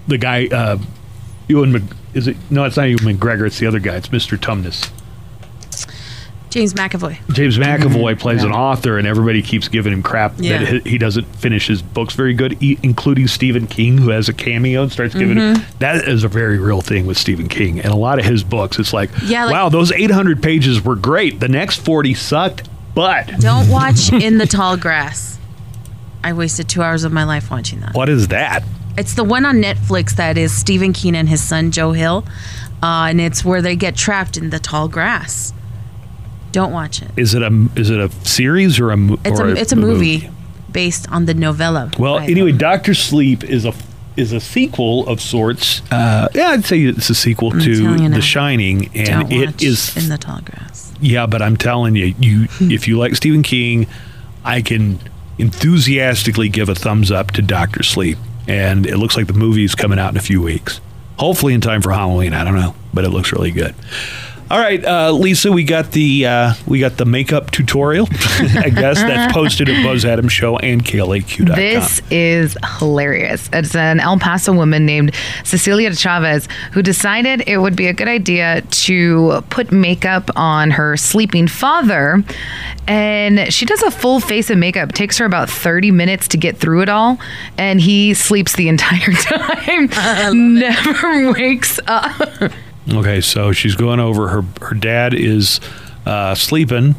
the guy uh, Ewan Mc, is it? No, it's not even McGregor. It's the other guy. It's Mister Tumnus. James McAvoy. James McAvoy plays an author, and everybody keeps giving him crap Yeah. that he he doesn't finish his books very good, e- including Stephen King, who has a cameo and starts giving him. Mm-hmm. That is a very real thing with Stephen King, and a lot of his books. It's like, Yeah, like- wow, those 800 pages were great. The next 40 sucked, but Don't watch In the Tall Grass. I wasted two hours of my life watching that. what is that? It's the one on Netflix that is Stephen King and his son Joe Hill, uh, and it's where they get trapped in the tall grass. Don't watch it. Is it a is it a series or a mo- It's or a it's a movie. based on the novella. Well, by anyway, Doctor Sleep is a is a sequel of sorts. Uh, yeah, I'd say it's a sequel I'm to telling you now. The Shining, and Don't it watch is in the tall grass. Yeah, but I'm telling you, you if you like Stephen King, I can enthusiastically give a thumbs up to Doctor Sleep, and it looks like the movie is coming out in a few weeks. Hopefully in time for Halloween. I don't know, but it looks really good. All right, uh, Lisa, we got the uh, we got the makeup tutorial. I guess that's posted at Buzz Adams Show and KLAQ.com. This is hilarious. It's an El Paso woman named Cecilia Chavez who decided it would be a good idea to put makeup on her sleeping father. And she does a full face of makeup. It takes her about 30 minutes to get through it all. And he sleeps the entire time, never wakes up. Okay, so she's going over her her dad is uh, sleeping.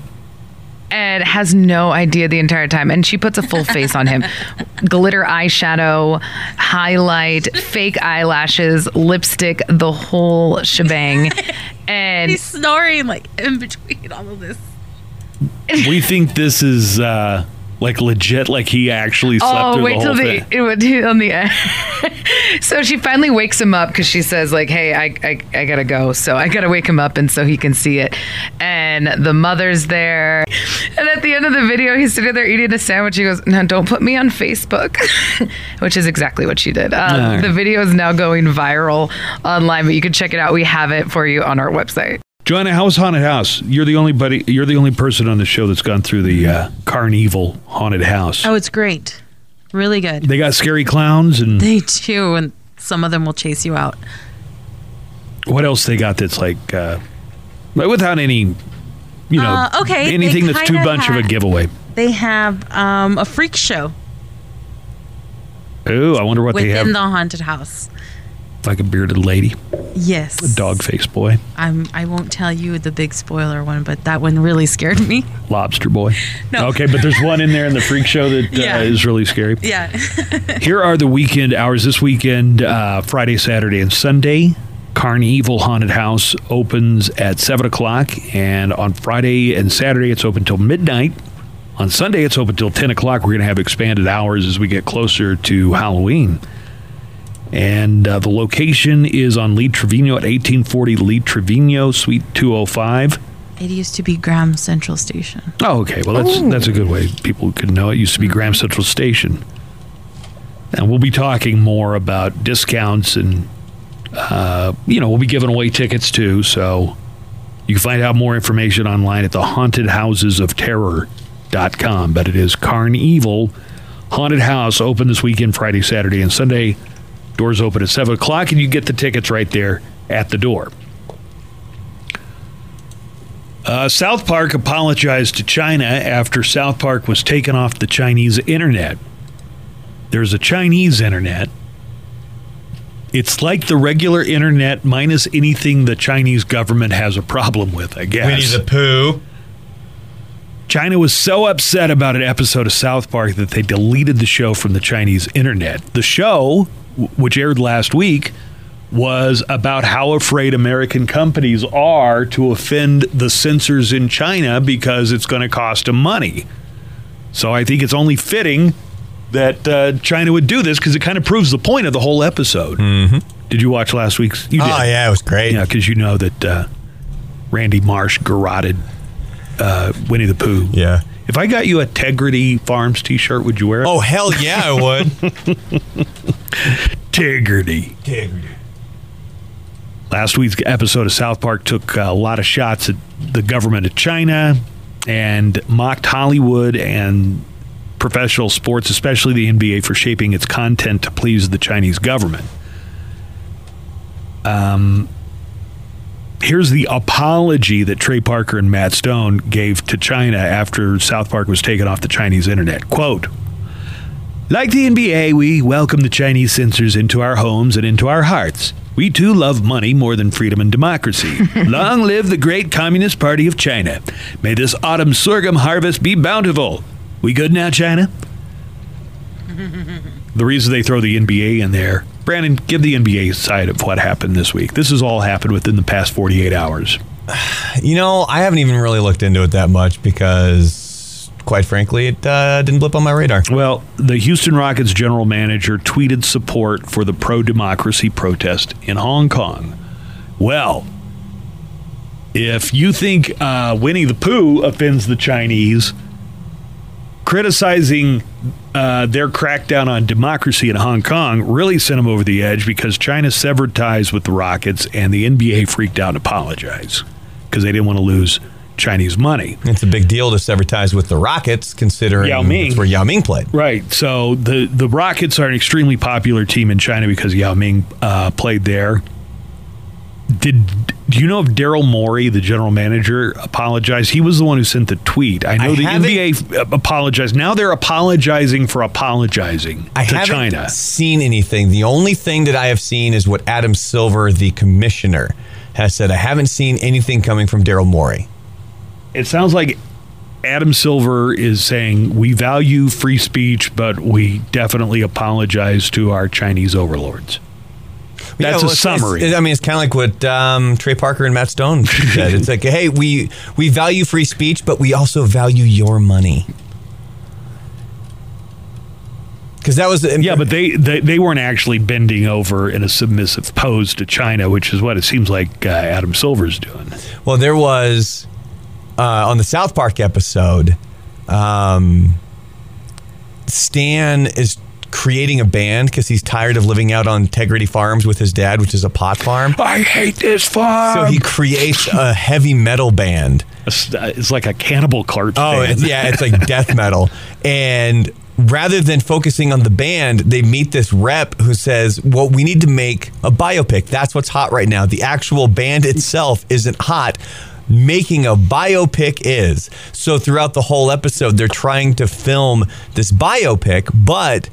and has no idea the entire time. And she puts a full face on him glitter eyeshadow, highlight, fake eyelashes, lipstick, the whole shebang. And He's snoring like in between all of this. We think this is uh, like legit, like he actually slept Oh, through wait the till the thing. it would on the end. so she finally wakes him up because she says like, "Hey, I, I I gotta go." So I gotta wake him up and so he can see it. And the mother's there. And at the end of the video, he's sitting there eating a sandwich. He goes, "No, don't put me on Facebook," which is exactly what she did. Um, right. The video is now going viral online, but you can check it out. We have it for you on our website. Joanna, how's haunted house? You're the only buddy. You're the only person on the show that's gone through the uh, Carnival haunted house. Oh, it's great. Really good. They got scary clowns and They do, and some of them will chase you out. what else they got that's like uh, without any, you know, Uh, okay, anything that's too much of a giveaway. They have um, a freak show Ooh, I wonder what they have. within the haunted house. Like a bearded lady, Yes. a dog face boy, I'm. I won't tell you the big spoiler one, but that one really scared me. lobster boy. No. Okay, but there's one in there in the freak show that uh, is really scary. Yeah. Here are the weekend hours this weekend uh, Friday, Saturday, and Sunday. Carnival Haunted House opens at 7 o'clock, and on Friday and Saturday, it's open till midnight. On Sunday, it's open till 10 o'clock. We're going to have expanded hours as we get closer to Halloween. And uh, the location is on Lee Trevino at 1840 Lee Trevino, Suite 205. It used to be Graham Central Station. Oh, okay. Well, that's that's a good way people could know. It used to be Graham Central Station, and we'll be talking more about discounts and uh, you know we'll be giving away tickets too. So you can find out more information online at the Haunted Houses of Terror.com. But it is Carnival Haunted House open this weekend, Friday, Saturday, and Sunday. Doors open at seven o'clock, and you get the tickets right there at the door. Uh, South Park apologized to China after South Park was taken off the Chinese internet. There's a Chinese internet. It's like the regular internet minus anything the Chinese government has a problem with, I guess. Winnie the Pooh. China was so upset about an episode of South Park that they deleted the show from the Chinese internet. The show, which aired last week, was about how afraid American companies are to offend the censors in China because it's going to cost them money. So I think it's only fitting that uh, China would do this because it kind of proves the point of the whole episode. Mm-hmm. Did you watch last week's? You Oh, yeah, it was great. Yeah, because you know that uh, Randy Marsh garroted uh, Winnie the Pooh. Yeah. If I got you a Tegridy Farms T-shirt, would you wear it? Oh, hell yeah, I would. Tegrity. Integrity. Last week's episode of South Park took a lot of shots at the government of China and mocked Hollywood and professional sports, especially the NBA, for shaping its content to please the Chinese government. Um, here's the apology that Trey Parker and Matt Stone gave to China after South Park was taken off the Chinese internet. Quote, like the NBA, we welcome the Chinese censors into our homes and into our hearts. We too love money more than freedom and democracy. Long live the great Communist Party of China. May this autumn sorghum harvest be bountiful. We good now, China? the reason they throw the NBA in there, Brandon, give the NBA side of what happened this week. This has all happened within the past 48 hours. You know, I haven't even really looked into it that much because quite frankly, it uh, didn't blip on my radar. Well, the Houston Rockets general manager tweeted support for the pro democracy protest in Hong Kong. Well, if you think uh, Winnie the Pooh offends the Chinese, criticizing uh, their crackdown on democracy in Hong Kong really sent them over the edge because China severed ties with the Rockets and the NBA freaked out and apologized because they didn't want to lose Chinese money. It's a big deal to sever ties with the Rockets, considering Yao Ming. it's where Yao Ming played. Right. So the the Rockets are an extremely popular team in China because Yao Ming uh, played there. Did do you know if Daryl Morey, the general manager, apologized? He was the one who sent the tweet. I know I the NBA uh, apologized. Now they're apologizing for apologizing I to haven't China. seen anything. The only thing that I have seen is what Adam Silver, the commissioner, has said. I haven't seen anything coming from Daryl Morey. It sounds like Adam Silver is saying we value free speech, but we definitely apologize to our Chinese overlords. That's Yeah, well, a summary. it's- I mean, it's kind of like what um, Trey Parker and Matt Stone said. It's like, hey, we we value free speech, but we also value your money. Because that was yeah, but they, they they weren't actually bending over in a submissive pose to China, which is what it seems like uh, Adam Silver's doing. Well, there was uh, on the South Park episode. Um, Stan is creating a band because he's tired of living out on Tegridy Farms with his dad, which is a pot farm. I hate this farm. So he creates a heavy metal band. Uh, it's like a cannibal cart. Oh, band. it's, yeah, it's like death metal. And rather than focusing on the band, they meet this rep who says, Well, we need to make a biopic. That's what's hot right now. The actual band itself isn't hot. Making a biopic is. So throughout the whole episode, they're trying to film this biopic, but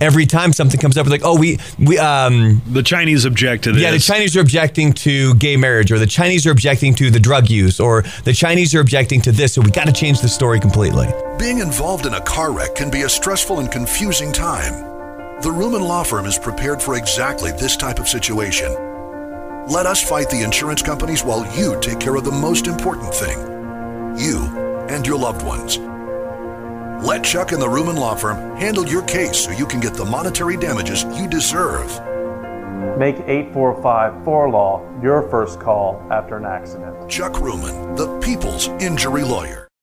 every time something comes up, it's like, oh, we we um the Chinese object to this. Yeah, the Chinese are objecting to gay marriage, or the Chinese are objecting to the drug use, or the Chinese are objecting to this. So we got to change the story completely. Being involved in a car wreck can be a stressful and confusing time. The Rumen Law Firm is prepared for exactly this type of situation. Let us fight the insurance companies while you take care of the most important thing you and your loved ones. Let Chuck and the Rumen Law Firm handle your case so you can get the monetary damages you deserve. Make 845-4LAW your first call after an accident. Chuck Rumen, the people's injury lawyer.